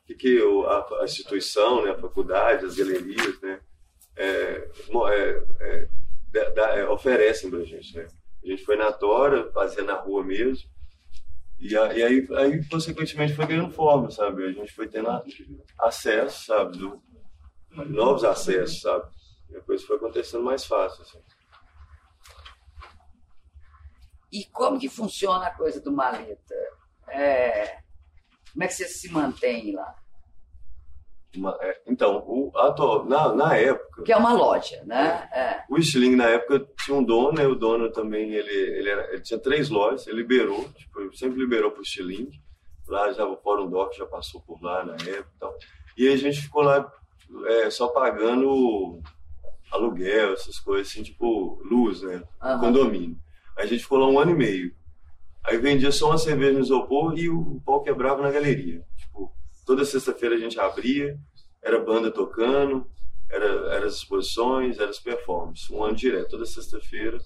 Speaker 2: que, que o, a, a, instituição, né, a faculdade, as galerias, né, é, é, é, é oferecem para a gente. Né? A gente foi na Tora, fazia na rua mesmo, e, a, e aí, aí, consequentemente, foi ganhando forma, sabe? A gente foi tendo acesso, sabe, do, novos acessos, sabe? Coisa foi acontecendo mais fácil. Assim.
Speaker 3: E como que funciona a coisa do maleta? É... Como é que você se mantém lá?
Speaker 2: É, então, o, atual, na, na época.
Speaker 3: Que é uma loja, né?
Speaker 2: É. O Stiling, na época, tinha um dono, e o dono também ele, ele, era, ele tinha três lojas, ele liberou, tipo, sempre liberou para o Stiling. Lá já o Fórum Doc já passou por lá na época e tal. E a gente ficou lá é, só pagando aluguel, essas coisas assim, tipo luz, né? Uhum. Condomínio. A gente ficou lá um ano e meio. Aí vendia só uma cerveja no isopor e o pau quebrava na galeria. Tipo, toda sexta-feira a gente abria, era banda tocando, era, era as exposições, era as performances. Um ano direto, toda sexta-feira.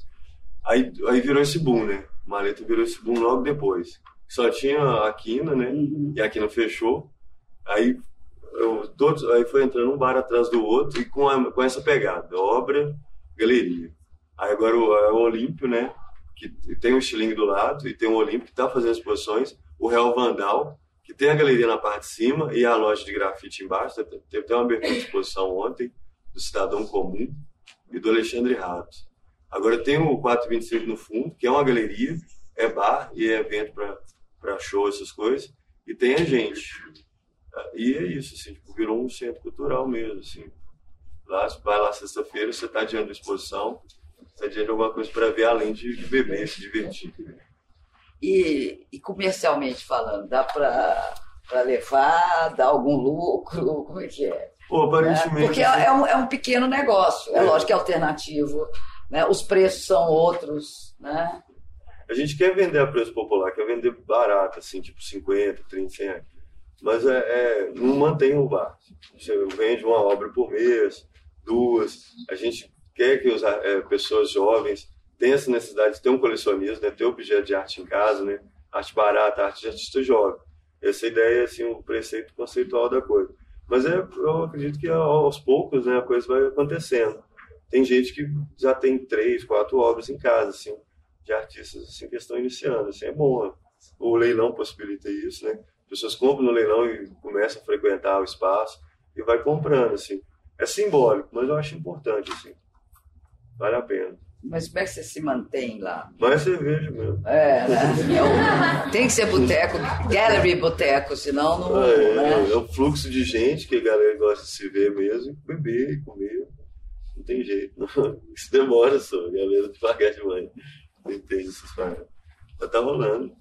Speaker 2: Aí, aí virou esse boom, né? Maleta virou esse boom logo depois. Só tinha a Quina, né? Uhum. E a Quina fechou. Aí eu, todos, aí foi entrando um bar atrás do outro e com, a, com essa pegada, obra, galeria. Aí agora o, é o Olímpio, né? Que tem um estilingue do lado e tem o Olímpio que está fazendo exposições, o Real Vandal, que tem a galeria na parte de cima e a loja de grafite embaixo. Teve até uma abertura de exposição ontem do Cidadão Comum e do Alexandre Rato. Agora tem o 425 no fundo, que é uma galeria, é bar e é evento para show, essas coisas. E tem a gente. E é isso, assim, tipo, virou um centro cultural mesmo, assim. Lá, vai lá sexta-feira, você está diante da exposição, diante de alguma coisa para ver além de, de beber, se divertir.
Speaker 3: E, e comercialmente falando, dá para levar, dá algum lucro? Como é que é?
Speaker 2: Pô, aparentemente.
Speaker 3: É, porque é, é, um, é um pequeno negócio, é, é lógico que é alternativo, né? os preços são outros, né?
Speaker 2: A gente quer vender a preço popular, quer vender barato, assim, tipo 50, 30, 100 reais mas é, é, não mantém o bar. Você vende uma obra por mês, duas. A gente quer que as é, pessoas jovens tenham essa necessidade de ter um colecionismo, né? ter objeto de arte em casa, né? arte barata, arte de artista jovem. Essa ideia é assim, o preceito conceitual da coisa. Mas é, eu acredito que aos poucos né, a coisa vai acontecendo. Tem gente que já tem três, quatro obras em casa, assim, de artistas assim, que estão iniciando. Assim, é bom. O leilão possibilita isso, né? pessoas compram no leilão e começam a frequentar o espaço e vai comprando, assim. É simbólico, mas eu acho importante, assim. Vale a pena.
Speaker 3: Mas como é que você se mantém lá?
Speaker 2: Mais cerveja mesmo.
Speaker 3: É, né? É tem que ser boteco, gallery boteco, senão não.
Speaker 2: É, né? é, o fluxo de gente que a galera gosta de se ver mesmo, e beber e comer. Não tem jeito. Não. Isso demora só, a galera devagar demais. Não entende essas paradas. Mas tá rolando.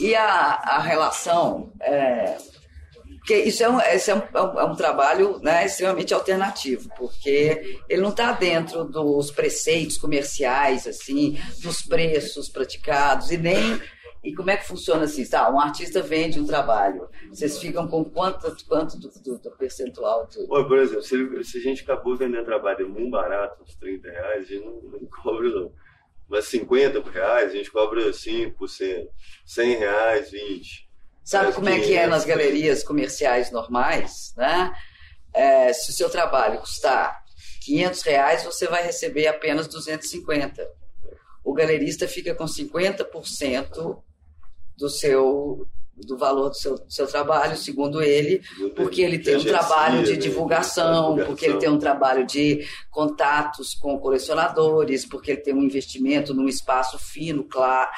Speaker 3: E a, a relação. É, porque isso é um, esse é um, é um, é trabalho né, extremamente alternativo, porque ele não está dentro dos preceitos comerciais, assim, dos preços praticados, e nem. E como é que funciona assim? Tá, um artista vende um trabalho. Vocês ficam com quanto, quanto do, do, do percentual? Do...
Speaker 2: por exemplo, se, se, a gente acabou vendendo trabalho muito barato, uns 30 reais, a gente não, não cobra, não. Mas 50 reais, a gente cobra 5%. 100 reais, 20.
Speaker 3: Sabe como é que é nas galerias comerciais normais, né? É, se o seu trabalho custar 500 reais, você vai receber apenas 250. O galerista fica com 50% do seu do valor do seu, do seu trabalho, segundo ele, porque ele tem um trabalho de divulgação, porque ele tem um trabalho de contatos com colecionadores, porque ele tem um investimento num espaço fino, claro,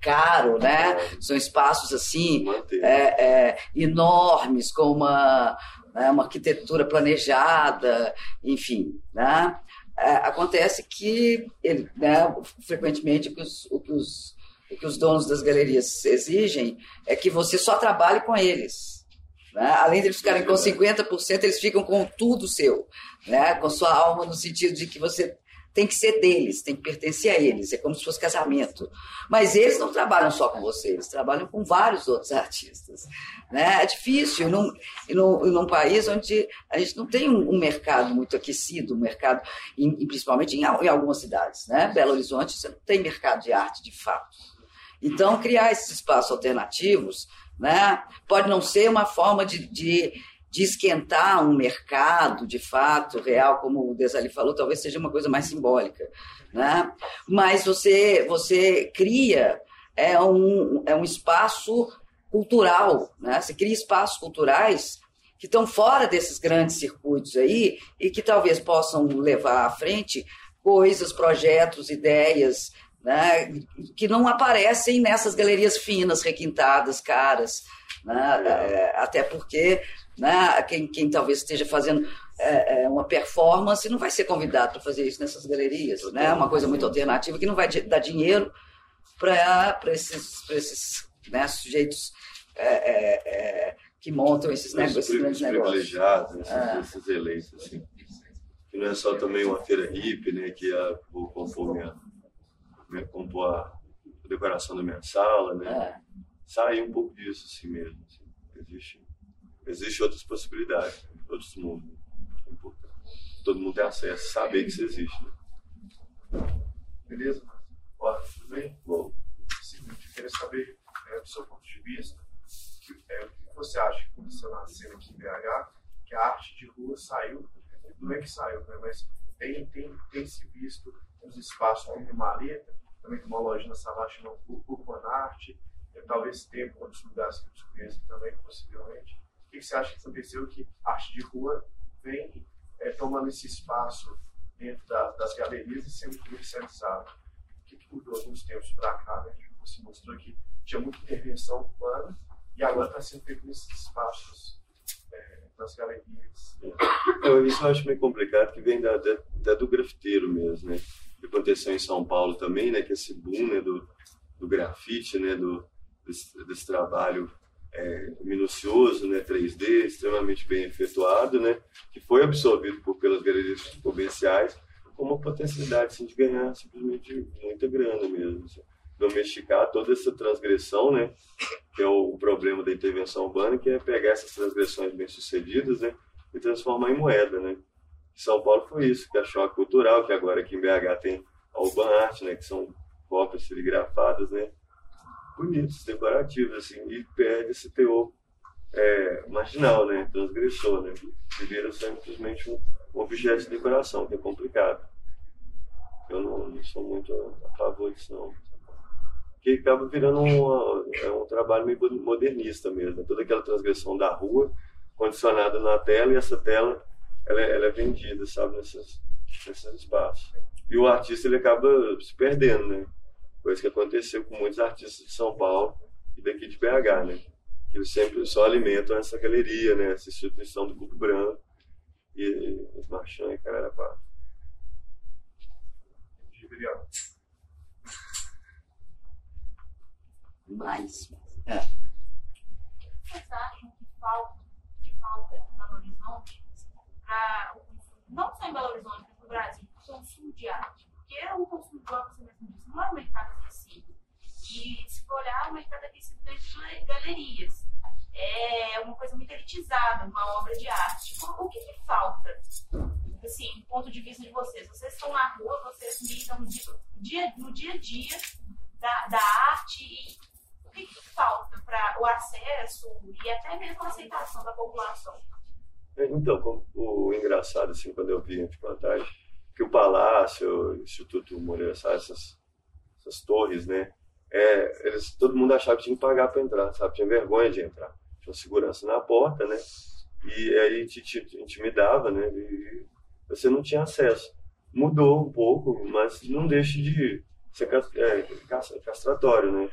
Speaker 3: caro, né? São espaços assim é, é, enormes, com uma, né, uma arquitetura planejada, enfim, né? É, acontece que ele, né, frequentemente o que os, o que os o que os donos das galerias exigem é que você só trabalhe com eles. Né? Além de eles ficarem com 50%, eles ficam com tudo seu, né? com sua alma, no sentido de que você tem que ser deles, tem que pertencer a eles, é como se fosse casamento. Mas eles não trabalham só com você, eles trabalham com vários outros artistas. Né? É difícil, num, num, num país onde a gente não tem um, um mercado muito aquecido, um mercado, em, principalmente em, em, algumas cidades. Né? Belo Horizonte, você não tem mercado de arte de fato. Então, criar esses espaços alternativos né, pode não ser uma forma de, de, de esquentar um mercado de fato real, como o Desali falou, talvez seja uma coisa mais simbólica. Né? Mas você, você cria é um, é um espaço cultural, né? você cria espaços culturais que estão fora desses grandes circuitos aí e que talvez possam levar à frente coisas, projetos, ideias né, que não aparecem nessas galerias finas, requintadas, caras. Né, é, até porque né, quem, quem talvez esteja fazendo é, é uma performance não vai ser convidado para fazer isso nessas galerias. Né, é uma coisa muito alternativa que não vai dar dinheiro para esses, pra esses né, sujeitos é, é, é, que montam esses, negócios, esses grandes negócios.
Speaker 2: privilegiados, esses, esses eleitos. Assim. Que não é só também uma feira hippie, né, que é, vou compor minha né, compor a decoração da minha sala, né? É. Sair um pouco disso assim mesmo. Assim. Existe, existe outras possibilidades, outros mundos. É importante. Todo mundo tem acesso, saber que isso existe. Né?
Speaker 4: Beleza? Olá, tudo bem? Bom. Seguinte, eu queria saber, é, do seu ponto de vista, que, é, o que você acha que aconteceu na cena aqui em BH, que a arte de rua saiu, não é que saiu, né, mas tem, tem, tem se visto uns espaços como Maleta, também tem uma loja na Savassi chamada Urban Art, talvez tenha outros lugares que você conhece também, possivelmente. O que você acha que aconteceu que a arte de rua vem é, tomando esse espaço dentro da, das galerias e sendo comercializado? O que, que mudou de uns tempos para cá? Né? Você mostrou que tinha muita intervenção urbana e agora está sendo feito nesses espaços é, nas galerias.
Speaker 2: Eu, isso eu acho meio complicado, que vem da, da, da do grafiteiro mesmo, né? Aconteceu em São Paulo também, né, que esse boom né, do, do grafite, né, do, desse, desse trabalho é, minucioso, né, 3D, extremamente bem efetuado, né, que foi absorvido por, pelas galerias comerciais com uma potencialidade assim, de ganhar simplesmente muita grana mesmo. Assim. Domesticar toda essa transgressão, né, que é o problema da intervenção urbana, que é pegar essas transgressões bem-sucedidas né, e transformar em moeda. Né. São Paulo foi isso, que é choque cultural, que agora aqui em BH tem a Urban Art, né, que são cópias serigrafadas, né, bonitos, decorativos, assim, e perde esse teor é, marginal, né, transgressor, né, que vira simplesmente um, um objeto de decoração, que é complicado. Eu não, não sou muito a, favor disso, não. Que acaba virando uma, é um trabalho meio modernista mesmo, toda aquela transgressão da rua, condicionada na tela, e essa tela ela é, ela é vendida, sabe, nesses, nesses espaços. E o artista ele acaba se perdendo, né? Coisa que aconteceu com muitos artistas de São Paulo e daqui de BH, né? Que eles sempre só alimentam essa galeria, né? Essa instituição do grupo branco e os marchands e caralho quatro.
Speaker 4: Obrigado.
Speaker 3: Mais.
Speaker 5: É. Vocês acham que falta, que falta no Belo Horizonte não só em Belo Horizonte, mas no Brasil, o consumo de arte. Porque o consumo, igual você mesmo disse, não é um mercado aquecido. E se for olhar, o mercado aquecido de galerias. É uma coisa muito elitizada, uma obra de arte. O que, que falta? Assim, do ponto de vista de vocês. Vocês estão na rua, vocês lidam no dia a dia da, da arte. E o que, que falta para o acesso e até mesmo a aceitação da população?
Speaker 2: Então, o engraçado, assim, quando eu vi de vantagem, que o Palácio, o Instituto Moreira essas, essas torres, né, é, eles, todo mundo achava que tinha que pagar para entrar, sabe? Tinha vergonha de entrar. Tinha segurança na porta, né? E aí te, te, te intimidava, né? E você não tinha acesso. Mudou um pouco, mas não deixa de ser é, castratório, né?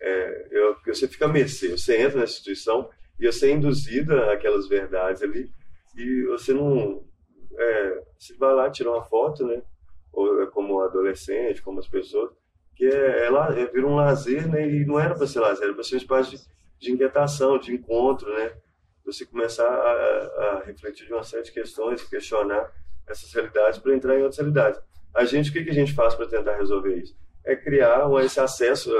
Speaker 2: É, eu, você fica a mercê, você entra na instituição você é induzida àquelas verdades ali e você não é, você vai lá tirar uma foto, né? Ou é como adolescente, como as pessoas, que é, é, é vira um lazer, né? E não era para ser lazer, era para ser um espaço de, de inquietação, de encontro, né? Você começar a, a, refletir de uma série de questões, questionar essas realidades para entrar em outras realidades. A gente, o que, que a gente faz para tentar resolver isso? É criar esse acesso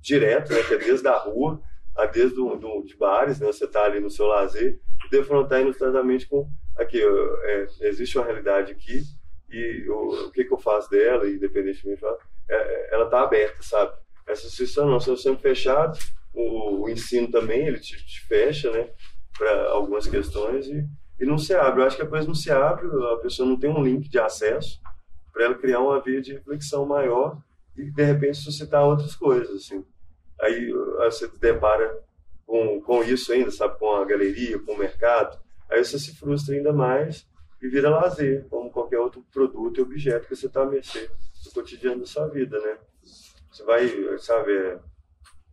Speaker 2: direto, né? Que é desde a rua, a desde do, do, de bares, né? Você está ali no seu lazer, e defrontar inusitadamente com aqui, é, existe uma realidade aqui e o, que, que eu faço dela, independentemente, é, é, ela está aberta, sabe? Essa instituição não, são sempre fechados, o, o, ensino também, ele te, te fecha, né, para algumas questões e, e não se abre. Eu acho que a coisa não se abre, a pessoa não tem um link de acesso para ela criar uma via de reflexão maior e, de repente, suscitar outras coisas, assim. Aí você se depara com, com isso ainda, sabe, com a galeria, com o mercado, aí você se frustra ainda mais e vira lazer, como qualquer outro produto e objeto que você está a mercê do cotidiano da sua vida, né? Você vai, sabe, é,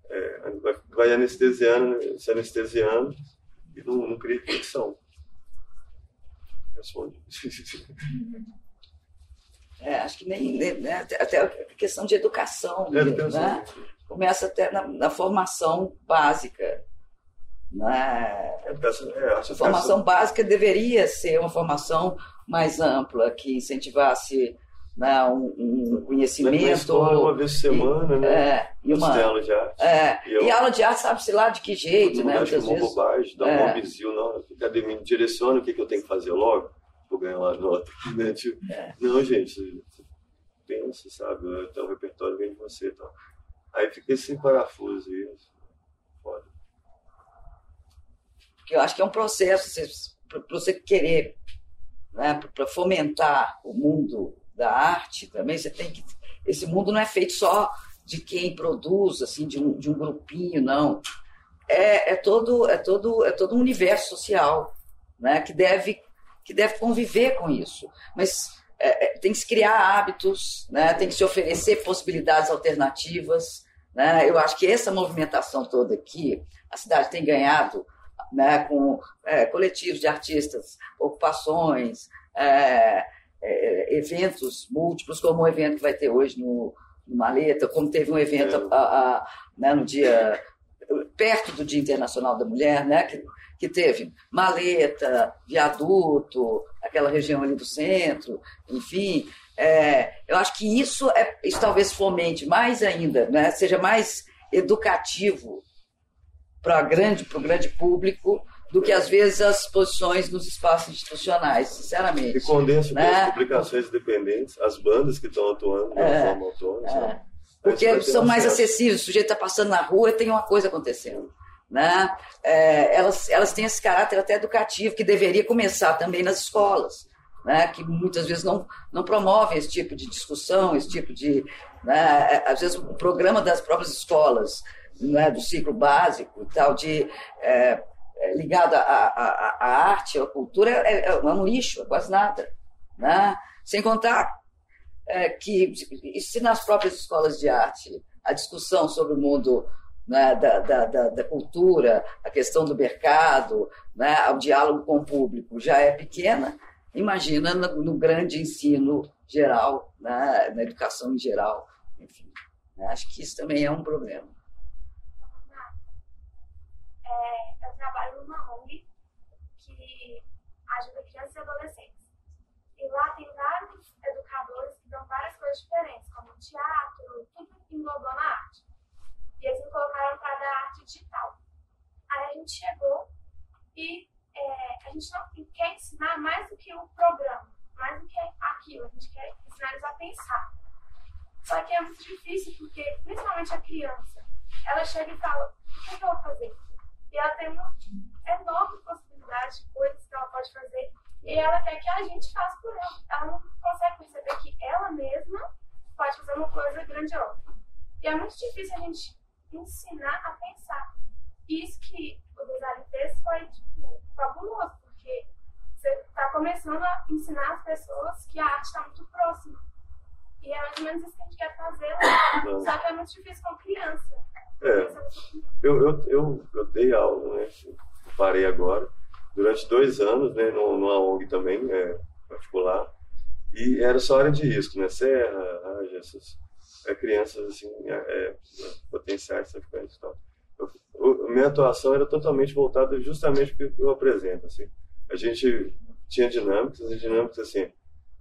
Speaker 2: é, vai anestesiando, se anestesiando e não, não cria reflexão. Responde.
Speaker 3: É, acho que nem, né, até a questão de educação, é, né? Começa até na, na formação básica. Né? É, a formação básica deveria ser uma formação mais ampla, que incentivasse né, um, um conhecimento. Na
Speaker 2: escola, uma vez por semana,
Speaker 3: e,
Speaker 2: né?
Speaker 3: É, e uma
Speaker 2: aula de arte.
Speaker 3: É, e, eu, e aula de arte sabe-se lá de que jeito, né?
Speaker 2: Acho que é uma bobagem, dá é. um não. Cadê? Me direciona o que, que eu tenho que fazer logo, vou ganhar uma nota. Né? Tipo, é. Não, gente, pensa, sabe? Então, o repertório vem de você. Então. Aí fica esse parafuso aí. Foda.
Speaker 3: Porque eu acho que é um processo para você querer, né, para fomentar o mundo da arte também, você tem que. Esse mundo não é feito só de quem produz, assim, de um, de um grupinho, não. É, é, todo, é, todo, é todo um universo social né, que, deve, que deve conviver com isso. Mas é, é, tem que se criar hábitos, né? tem que se oferecer possibilidades alternativas. Né? Eu acho que essa movimentação toda aqui, a cidade tem ganhado né, com é, coletivos de artistas, ocupações, é, é, eventos múltiplos, como o evento que vai ter hoje no, no Maleta, como teve um evento a, a, né, no dia perto do Dia Internacional da Mulher, né, que que teve Maleta, Viaduto, aquela região ali do centro, enfim. É, eu acho que isso, é, isso talvez fomente mais ainda, né, seja mais educativo para grande, o grande público do que às vezes as posições nos espaços institucionais, sinceramente.
Speaker 2: E condensa né? as publicações independentes, as bandas que estão atuando de uma é, forma autônoma. É.
Speaker 3: Porque são mais acessíveis, o sujeito está passando na rua e tem uma coisa acontecendo né? É, elas, elas têm esse caráter até educativo que deveria começar também nas escolas, né? que muitas vezes não, não promovem esse tipo de discussão, esse tipo de. Né? É, às vezes o programa das próprias escolas, né? do ciclo básico e tal, de, é, é ligado à, arte, à cultura, é, é, um lixo, é quase nada. Né? Sem contar é, que, se nas próprias escolas de arte a discussão sobre o mundo né, da, cultura, a questão do mercado, né, o diálogo com o público já é pequena, imagina no, grande ensino geral, né, na educação em geral. Enfim, acho que isso também é um problema.
Speaker 5: É, eu trabalho numa ONG que ajuda crianças e adolescentes. E lá tem vários educadores que dão várias coisas diferentes, como teatro, tudo englobando a arte. E me colocaram para dar arte digital. Aí a gente chegou e é, a gente não quer ensinar mais do que o programa, mais do que aquilo. A gente quer ensinar eles a pensar. Só que é muito difícil porque, principalmente a criança, ela chega e fala: o que, é que eu vou fazer? E ela tem uma enorme possibilidade de coisas que ela pode fazer. E ela quer que a gente faça por ela. Ela não consegue perceber que ela mesma pode fazer uma coisa grandiosa. E é muito difícil a gente ensinar a pensar. Isso que o Desari fez foi, tipo, fabuloso, porque você está começando a ensinar as pessoas que a arte está muito próxima. E é mais ou menos isso que a gente quer fazer lá. Só que é muito difícil com criança.
Speaker 2: É. Eu, eu, eu, eu dei aula, né? parei agora, durante dois anos, né? Numa ONG também, é, particular. E era só área de risco, né? Serra, Raja, essas é, crianças assim, é, é potenciais traficantes e tal. Eu, minha atuação era totalmente voltada justamente para o que eu apresento. Assim. A gente tinha dinâmicas, as dinâmicas assim,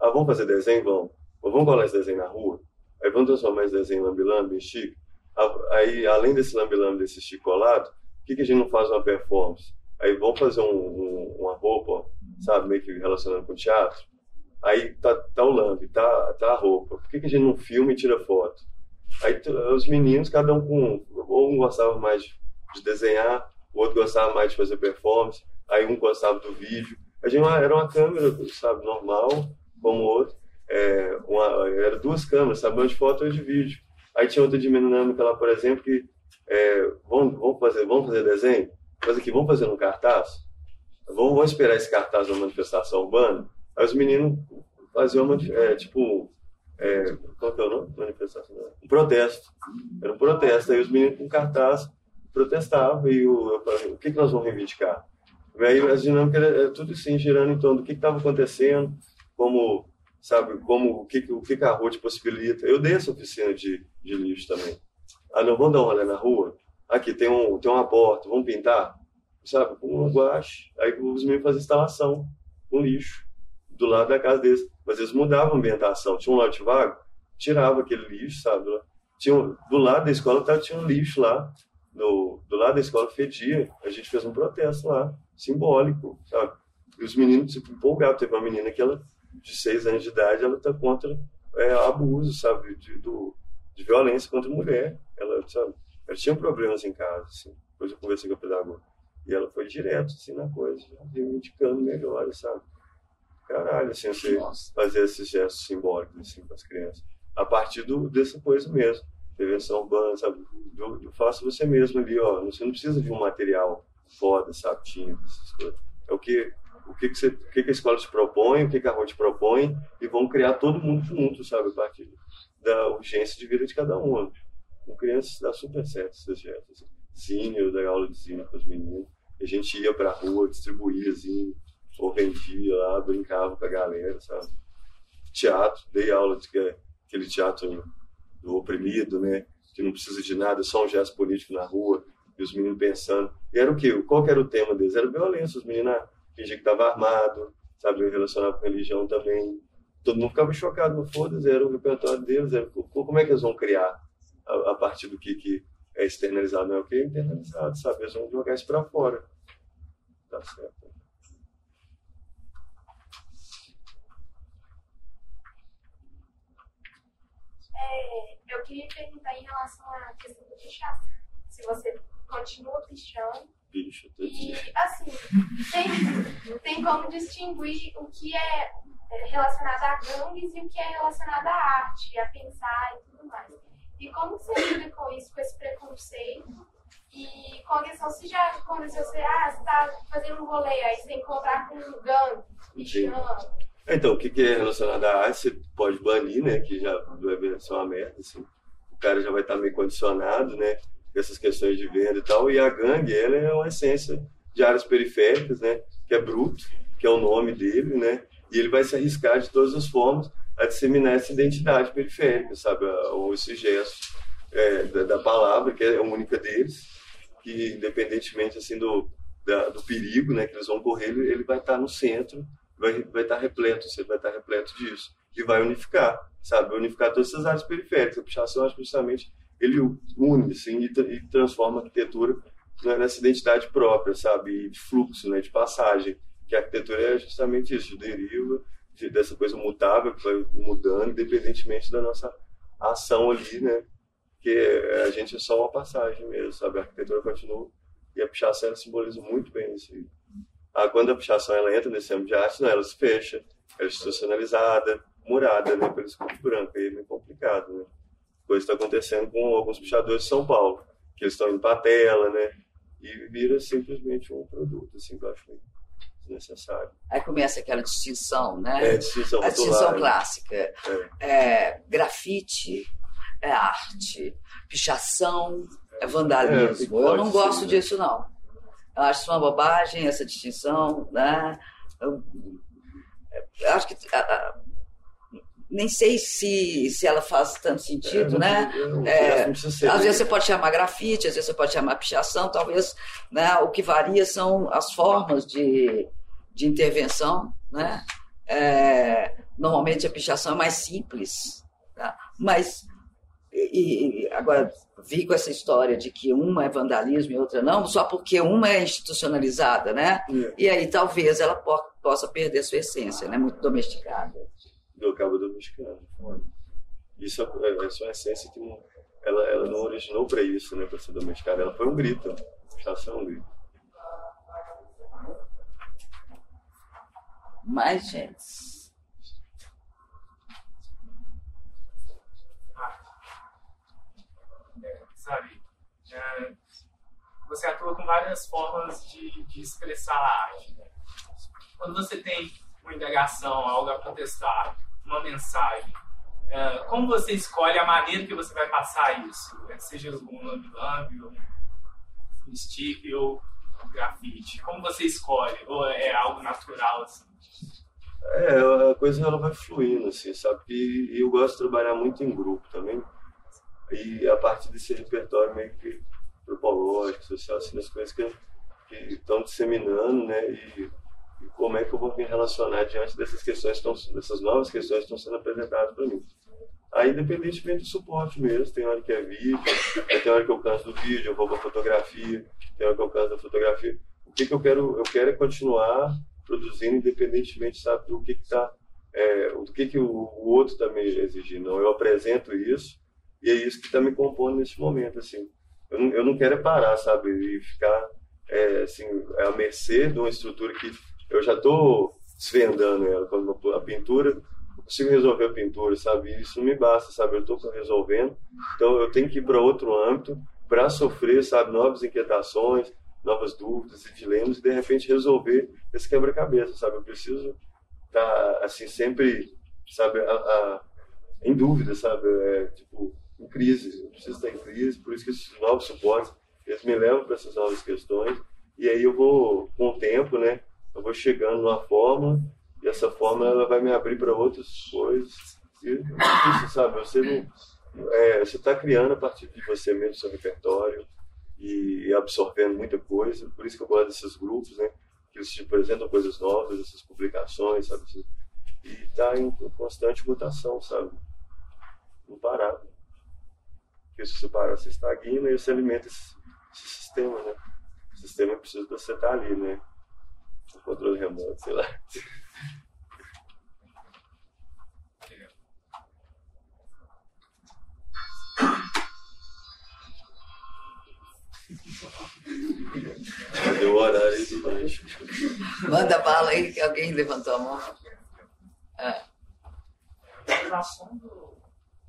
Speaker 2: ah, vamos fazer desenho? Vamos. Ou vamos colar esse desenho na rua? Aí vamos transformar esse desenho em lambi-lambi, em chique? Aí, além desse lambi-lambi, desse chique colado, por que, que a gente não faz uma performance? Aí vamos fazer um, um, uma roupa, sabe, meio que relacionando com teatro? Aí tá, tá o lambe, tá, tá a roupa. Por que, que a gente não filma e tira foto? Aí os meninos, cada um com. Ou um gostava mais de desenhar, o outro gostava mais de fazer performance, aí um gostava do vídeo. A gente era uma câmera, sabe, normal, como outro. É, uma, era duas câmeras, sabe, uma de foto e de vídeo. Aí tinha outra dinâmica lá, por exemplo, que é, vamos, vamos, fazer, vamos fazer desenho? Mas aqui, vamos fazer um cartaz? Vamos, vamos esperar esse cartaz na manifestação urbana? Aí os meninos faziam uma, é, tipo, é, qual que é o nome? Manifestação. Um protesto. Era um protesto. Aí os meninos com cartaz protestavam e o, eu falei, o que, que nós vamos reivindicar? E aí as dinâmicas era, tudo assim, girando em torno do que estava acontecendo, como, sabe, como, o que, o que a rua te possibilita. Eu dei essa oficina de, de lixo também. Ah, não, vamos dar uma olhada na rua? Aqui tem, um, tem uma porta, vamos pintar? Sabe, com um guache. Aí os meninos faziam instalação com lixo do lado da casa deles. Mas eles mudavam a ambientação. Tinha um lote vago, tirava aquele lixo, sabe? Tinha, do lado da escola tá, tinha um lixo lá. No, do lado da escola fedia. A gente fez um protesto lá, simbólico, sabe? E os meninos se empolgavam. Teve uma menina que ela, de seis anos de idade, ela tá contra é, abuso, sabe? De, do, de violência contra mulher. Ela, sabe? Ela tinha problemas em casa, assim. Depois eu conversei com a pedagoga. E ela foi direto, assim, na coisa, reivindicando melhores, sabe? Caralho, assim, você fazer esses gestos simbólicos assim, com as crianças. A partir do, dessa coisa mesmo. Prevenção urbana, sabe? Do, do, faça você mesmo ali, ó. Você não precisa de um material foda, sabe? Tinta, essas coisas. É o que, o que, que, você, o que, que a escola te propõe, o que, que a rua te propõe, e vão criar todo mundo junto, sabe? A partir da urgência de vida de cada um. Com crianças dá super certo esses gestos. Assim. Zinho, eu dei aula de zinho com os meninos. A gente ia pra rua, distribuía zinho ou vendia lá, brincava com a galera, sabe? Teatro, dei aula de aquele teatro do oprimido, né? Que não precisa de nada, só um gesto político na rua, e os meninos pensando. E era o quê? Qual que era o tema deles? Era violência, os meninos ah, fingiam que estavam armados, sabe? Relacionado com religião também. Todo mundo ficava chocado, no foda-se, era o repertório deles, era, como é que eles vão criar a, a partir do que, que é externalizado, não é o que é internalizado, sabe? Eles vão jogar isso para fora. Tá certo.
Speaker 5: É, eu queria perguntar em relação à questão do pichaça. Se você continua pichando.
Speaker 2: Bicho,
Speaker 5: e, assim, tem, tem como distinguir o que é, é relacionado a gangues e o que é relacionado à arte, a pensar e tudo mais. E como você lida com isso, com esse preconceito? E com a questão, se já aconteceu, você, ah, você tá fazendo um rolê, aí você tem que encontrar com um gangue, pichando.
Speaker 2: Então, o que, é relacionado à arte, você pode banir, né? Que já vai ser uma merda, assim. O cara já vai estar meio condicionado, né? Essas questões de venda e tal. E a gangue, ela é uma essência de áreas periféricas, né? Que é bruto, que é o nome dele, né? E ele vai se arriscar de todas as formas a disseminar essa identidade periférica, sabe? Ou esse gesto é, da, da, palavra, que é a única deles, que independentemente, assim, do, da, do perigo, né? Que eles vão correr, ele, ele vai estar no centro vai, vai estar repleto, você vai estar repleto disso. E vai unificar, sabe? Unificar todas essas áreas periféricas. A pichação, acho que justamente ele une assim, e, e transforma a arquitetura nessa identidade própria, sabe? de fluxo, né? de passagem. Que a arquitetura é justamente isso, de deriva, de, dessa coisa mutável que vai mudando, independentemente da nossa ação ali, né? Que a gente é só uma passagem mesmo, sabe? A arquitetura continua e a pichação simboliza muito bem isso. Ah, quando a pichação ela entra nesse âmbito de arte, não, ela se fecha, ela é institucionalizada, murada, né, pelo escudo branco, aí é meio complicado, né? coisa está acontecendo com alguns pichadores de São Paulo, que eles estão indo para a tela, né? E vira simplesmente um produto, assim, que eu acho necessário.
Speaker 3: Aí começa aquela distinção, né?
Speaker 2: É, distinção
Speaker 3: a distinção
Speaker 2: né?
Speaker 3: clássica.
Speaker 2: É.
Speaker 3: É, grafite é arte, pichação é vandalismo.
Speaker 2: É,
Speaker 3: eu não gosto
Speaker 2: ser, né?
Speaker 3: disso, não. Eu acho uma bobagem, essa distinção, né? Eu, eu acho que a- a- nem sei se, se ela faz tanto sentido,
Speaker 2: É,
Speaker 3: né?
Speaker 2: não- não-
Speaker 3: É,
Speaker 2: não ser,
Speaker 3: às vezes você pode chamar grafite, às vezes você pode chamar pichação, talvez né, o que varia são as formas de, de intervenção. Né? É, normalmente a pichação é mais simples, tá? mas e, e agora vi com essa história de que uma é vandalismo e outra não, só porque uma é institucionalizada, né?
Speaker 2: É.
Speaker 3: E aí talvez ela po- possa perder sua essência, né? Muito domesticada.
Speaker 2: do cabo do mexicano. Isso é, é só a essência que não, ela, ela não originou para isso, né, para ser domesticada. Ela foi um grito, pichação é um grito.
Speaker 3: Mais gente.
Speaker 6: É, você atua com várias formas de, de expressar a arte. né? Quando você tem uma indagação, algo a protestar, uma mensagem, é, como você escolhe a maneira que você vai passar isso? É, Seja um lambi-lambi, ou um stick ou um grafite. Como você escolhe? Ou é algo natural assim?
Speaker 2: É, a coisa ela vai fluindo, assim, sabe? E eu gosto de trabalhar muito em grupo também. E a partir desse repertório meio que antropológico, social, assim, das coisas que estão disseminando, né? E, e como é que eu vou me relacionar diante dessas questões, que estão, dessas novas questões que estão sendo apresentadas para mim. Aí, independentemente do suporte mesmo, tem hora que é vídeo, tem hora que eu canso do vídeo, eu vou para fotografia, tem hora que eu canso da fotografia. O que, que eu quero? Eu quero é continuar produzindo independentemente, sabe, do que está, do que, que o, o outro está me exigindo. Não, eu apresento isso e é isso que está me compondo nesse momento, assim. Eu não, eu não quero é parar, sabe, e ficar é, assim, à mercê de uma estrutura que eu já estou desvendando ela. Quando a pintura, eu consigo resolver a pintura, sabe? E Isso não me basta, sabe? Eu estou resolvendo, então eu tenho que ir para outro âmbito para sofrer, sabe, novas inquietações, novas dúvidas e dilemas e de repente resolver esse quebra-cabeça, sabe? Eu preciso estar assim sempre, sabe, a, a, em dúvida, sabe? É, tipo, em crise. Eu preciso estar em crise, por isso que esses novos suportes eles me levam para essas novas questões e aí eu vou com o tempo, né? Eu vou chegando numa forma e essa forma ela vai me abrir para outras coisas. E isso, sabe? Você não, é, você está criando a partir de você mesmo seu repertório e, absorvendo muita coisa. Por isso que eu gosto desses grupos, né? Que eles te apresentam coisas novas, essas publicações, sabe? E está em constante mutação, sabe? Não parar. Porque se você parar, você estagna e você alimenta esse, esse sistema, né? O sistema precisa de você estar ali, né? O controle remoto, sei lá. Cadê o horário aí do lanche?
Speaker 3: Manda bala aí, que alguém levantou a mão. É.
Speaker 6: A relação do,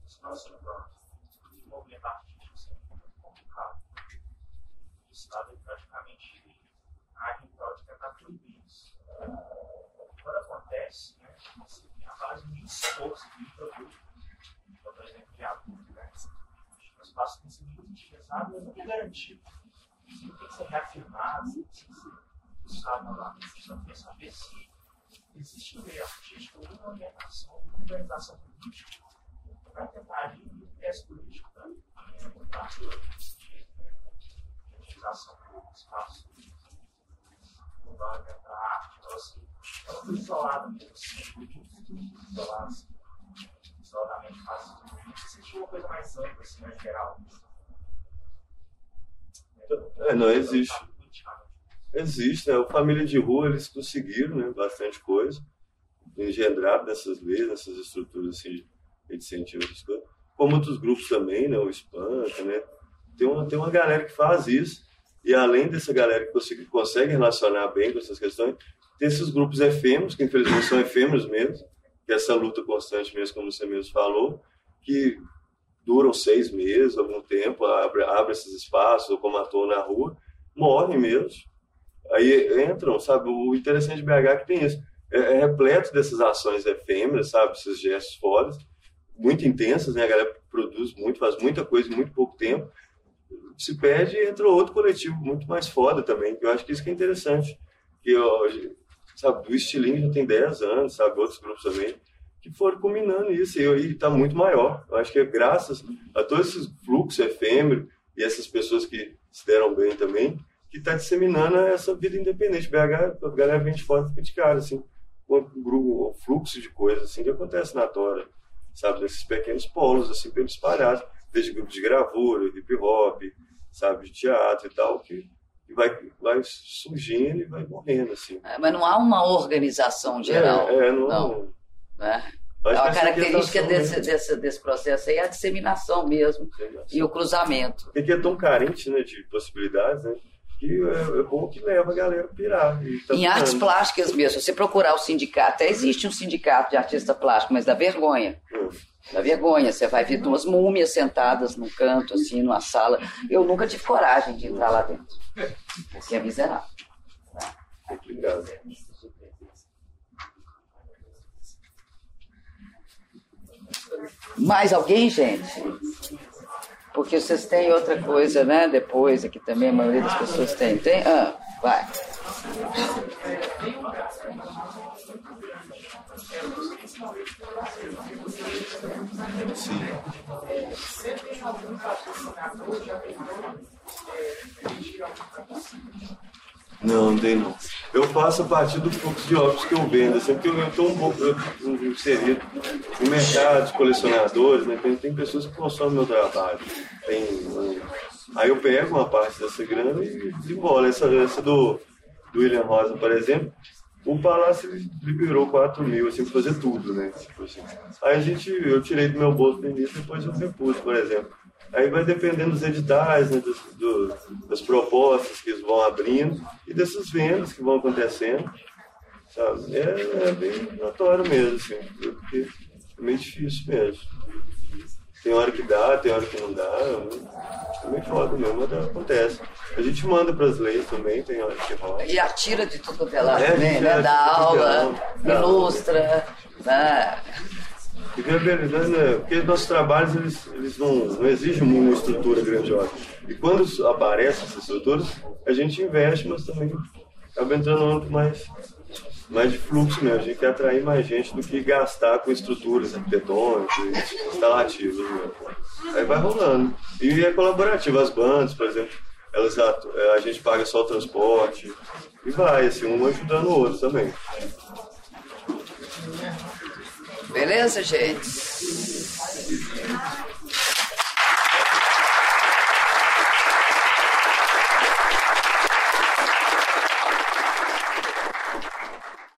Speaker 6: dos nossos do movimento artístico sempre foi muito complicado. O Estado praticamente de tentar proibir isso. Quando acontece, né, você tem a base de esforço de produto, então, por exemplo, de adulto, né? O espaço tem que ser utilizado, mas não é garantido. Isso tem que ser reafirmado, tem que ser buscado lá. A gente não quer saber se existe no meio artístico uma orientação, uma organização política para tentar agir no viés político. Por parte de utilização do espaço urbano dentro da arte, então, assim, ela foi isolada mesmo, assim, isolada, assim, isoladamente fácil. Existe uma coisa mais ampla, assim, mais geral.
Speaker 2: É, não existe. Existe, né? O Família de Rua, eles conseguiram né, bastante coisa, engendrado nessas leis, nessas estruturas assim, de incentivo, essas coisas. Como outros grupos também, né? O Espanta, né? Tem uma, tem uma galera que faz isso, e além dessa galera que consegue, consegue relacionar bem com essas questões, tem esses grupos efêmeros, que infelizmente são efêmeros mesmo, que é essa luta constante mesmo, como você mesmo falou, que duram seis meses, algum tempo, abre, abre esses espaços, ou como ator na rua, morrem mesmo. Aí entram, sabe? O interessante de BH é que tem isso. É, é repleto dessas ações efêmeras, sabe? Esses gestos fodas, muito intensas, né? A galera produz muito, faz muita coisa em muito pouco tempo. Se perde e entra outro coletivo muito mais foda também. Eu acho que isso que é interessante. Que, eu, sabe, o Estilingue já tem 10 anos, sabe? Outros grupos também que foram combinando isso e está muito maior. Eu acho que é graças a todo esse fluxo efêmero e essas pessoas que se deram bem também, que está disseminando essa vida independente. BH, a galera vem de fora fica de cara, assim, com um fluxo de coisas assim que acontece na Tora, sabe, nesses pequenos polos, assim, bem espalhados, desde grupos de gravura, hip hop, sabe, de teatro e tal, que vai, vai surgindo e vai morrendo, assim.
Speaker 3: É, mas não há uma organização geral.
Speaker 2: É, é não, não né?
Speaker 3: É a característica desse, desse, desse processo aí é a disseminação mesmo e o cruzamento.
Speaker 2: Porque é tão carente né, de possibilidades, né? que é, é bom que leva a galera a pirar.
Speaker 3: Tá em artes plásticas mesmo, se você procurar o sindicato, até existe um sindicato de artista plástico, mas dá vergonha. Hum. Dá vergonha, você vai ver duas múmias sentadas num canto, assim, numa sala. Eu nunca tive coragem de entrar lá dentro, porque é miserável. Mais alguém, gente? Porque vocês têm outra coisa, né? Depois, aqui também a maioria das pessoas tem. Tem? Ah, vai.
Speaker 2: Sim. Não, não tem não. Eu faço a partir do fluxo de óculos que eu vendo, assim, porque eu estou um pouco inserido no mercado de colecionadores, né? Tem, tem pessoas que consomem meu trabalho. Tem, aí eu pego uma parte dessa grana e desenvolvo. Essa, essa do, do William Rosa, por exemplo, o Palácio liberou 4 mil, assim, pra fazer tudo, né? Tipo assim. Aí a gente, eu tirei do meu bolso no início, depois eu repus, por exemplo. Aí vai dependendo dos editais, né, dos, do, das propostas que eles vão abrindo e dessas vendas que vão acontecendo. Sabe? É, é bem notório mesmo, assim, porque é meio difícil mesmo. Tem hora que dá, tem hora que não dá. É meio foda mesmo, mas acontece. A gente manda para as leis também, tem hora que rola.
Speaker 3: E atira de tudo pela é, também, né? Dá aula, ilustra, né?
Speaker 2: Porque, né, porque nossos trabalhos eles, eles não, não exigem uma estrutura grandiosa. E quando aparecem essas estruturas, a gente investe, mas também acaba entrando no mais, mais de fluxo mesmo. A gente quer atrair mais gente do que gastar com estruturas arquitetônicas, instalativas. Mesmo. Aí vai rolando. E é colaborativo. As bandas, por exemplo, elas, a, a gente paga só o transporte. E vai, assim, um ajudando o outro também.
Speaker 3: Beleza, gente?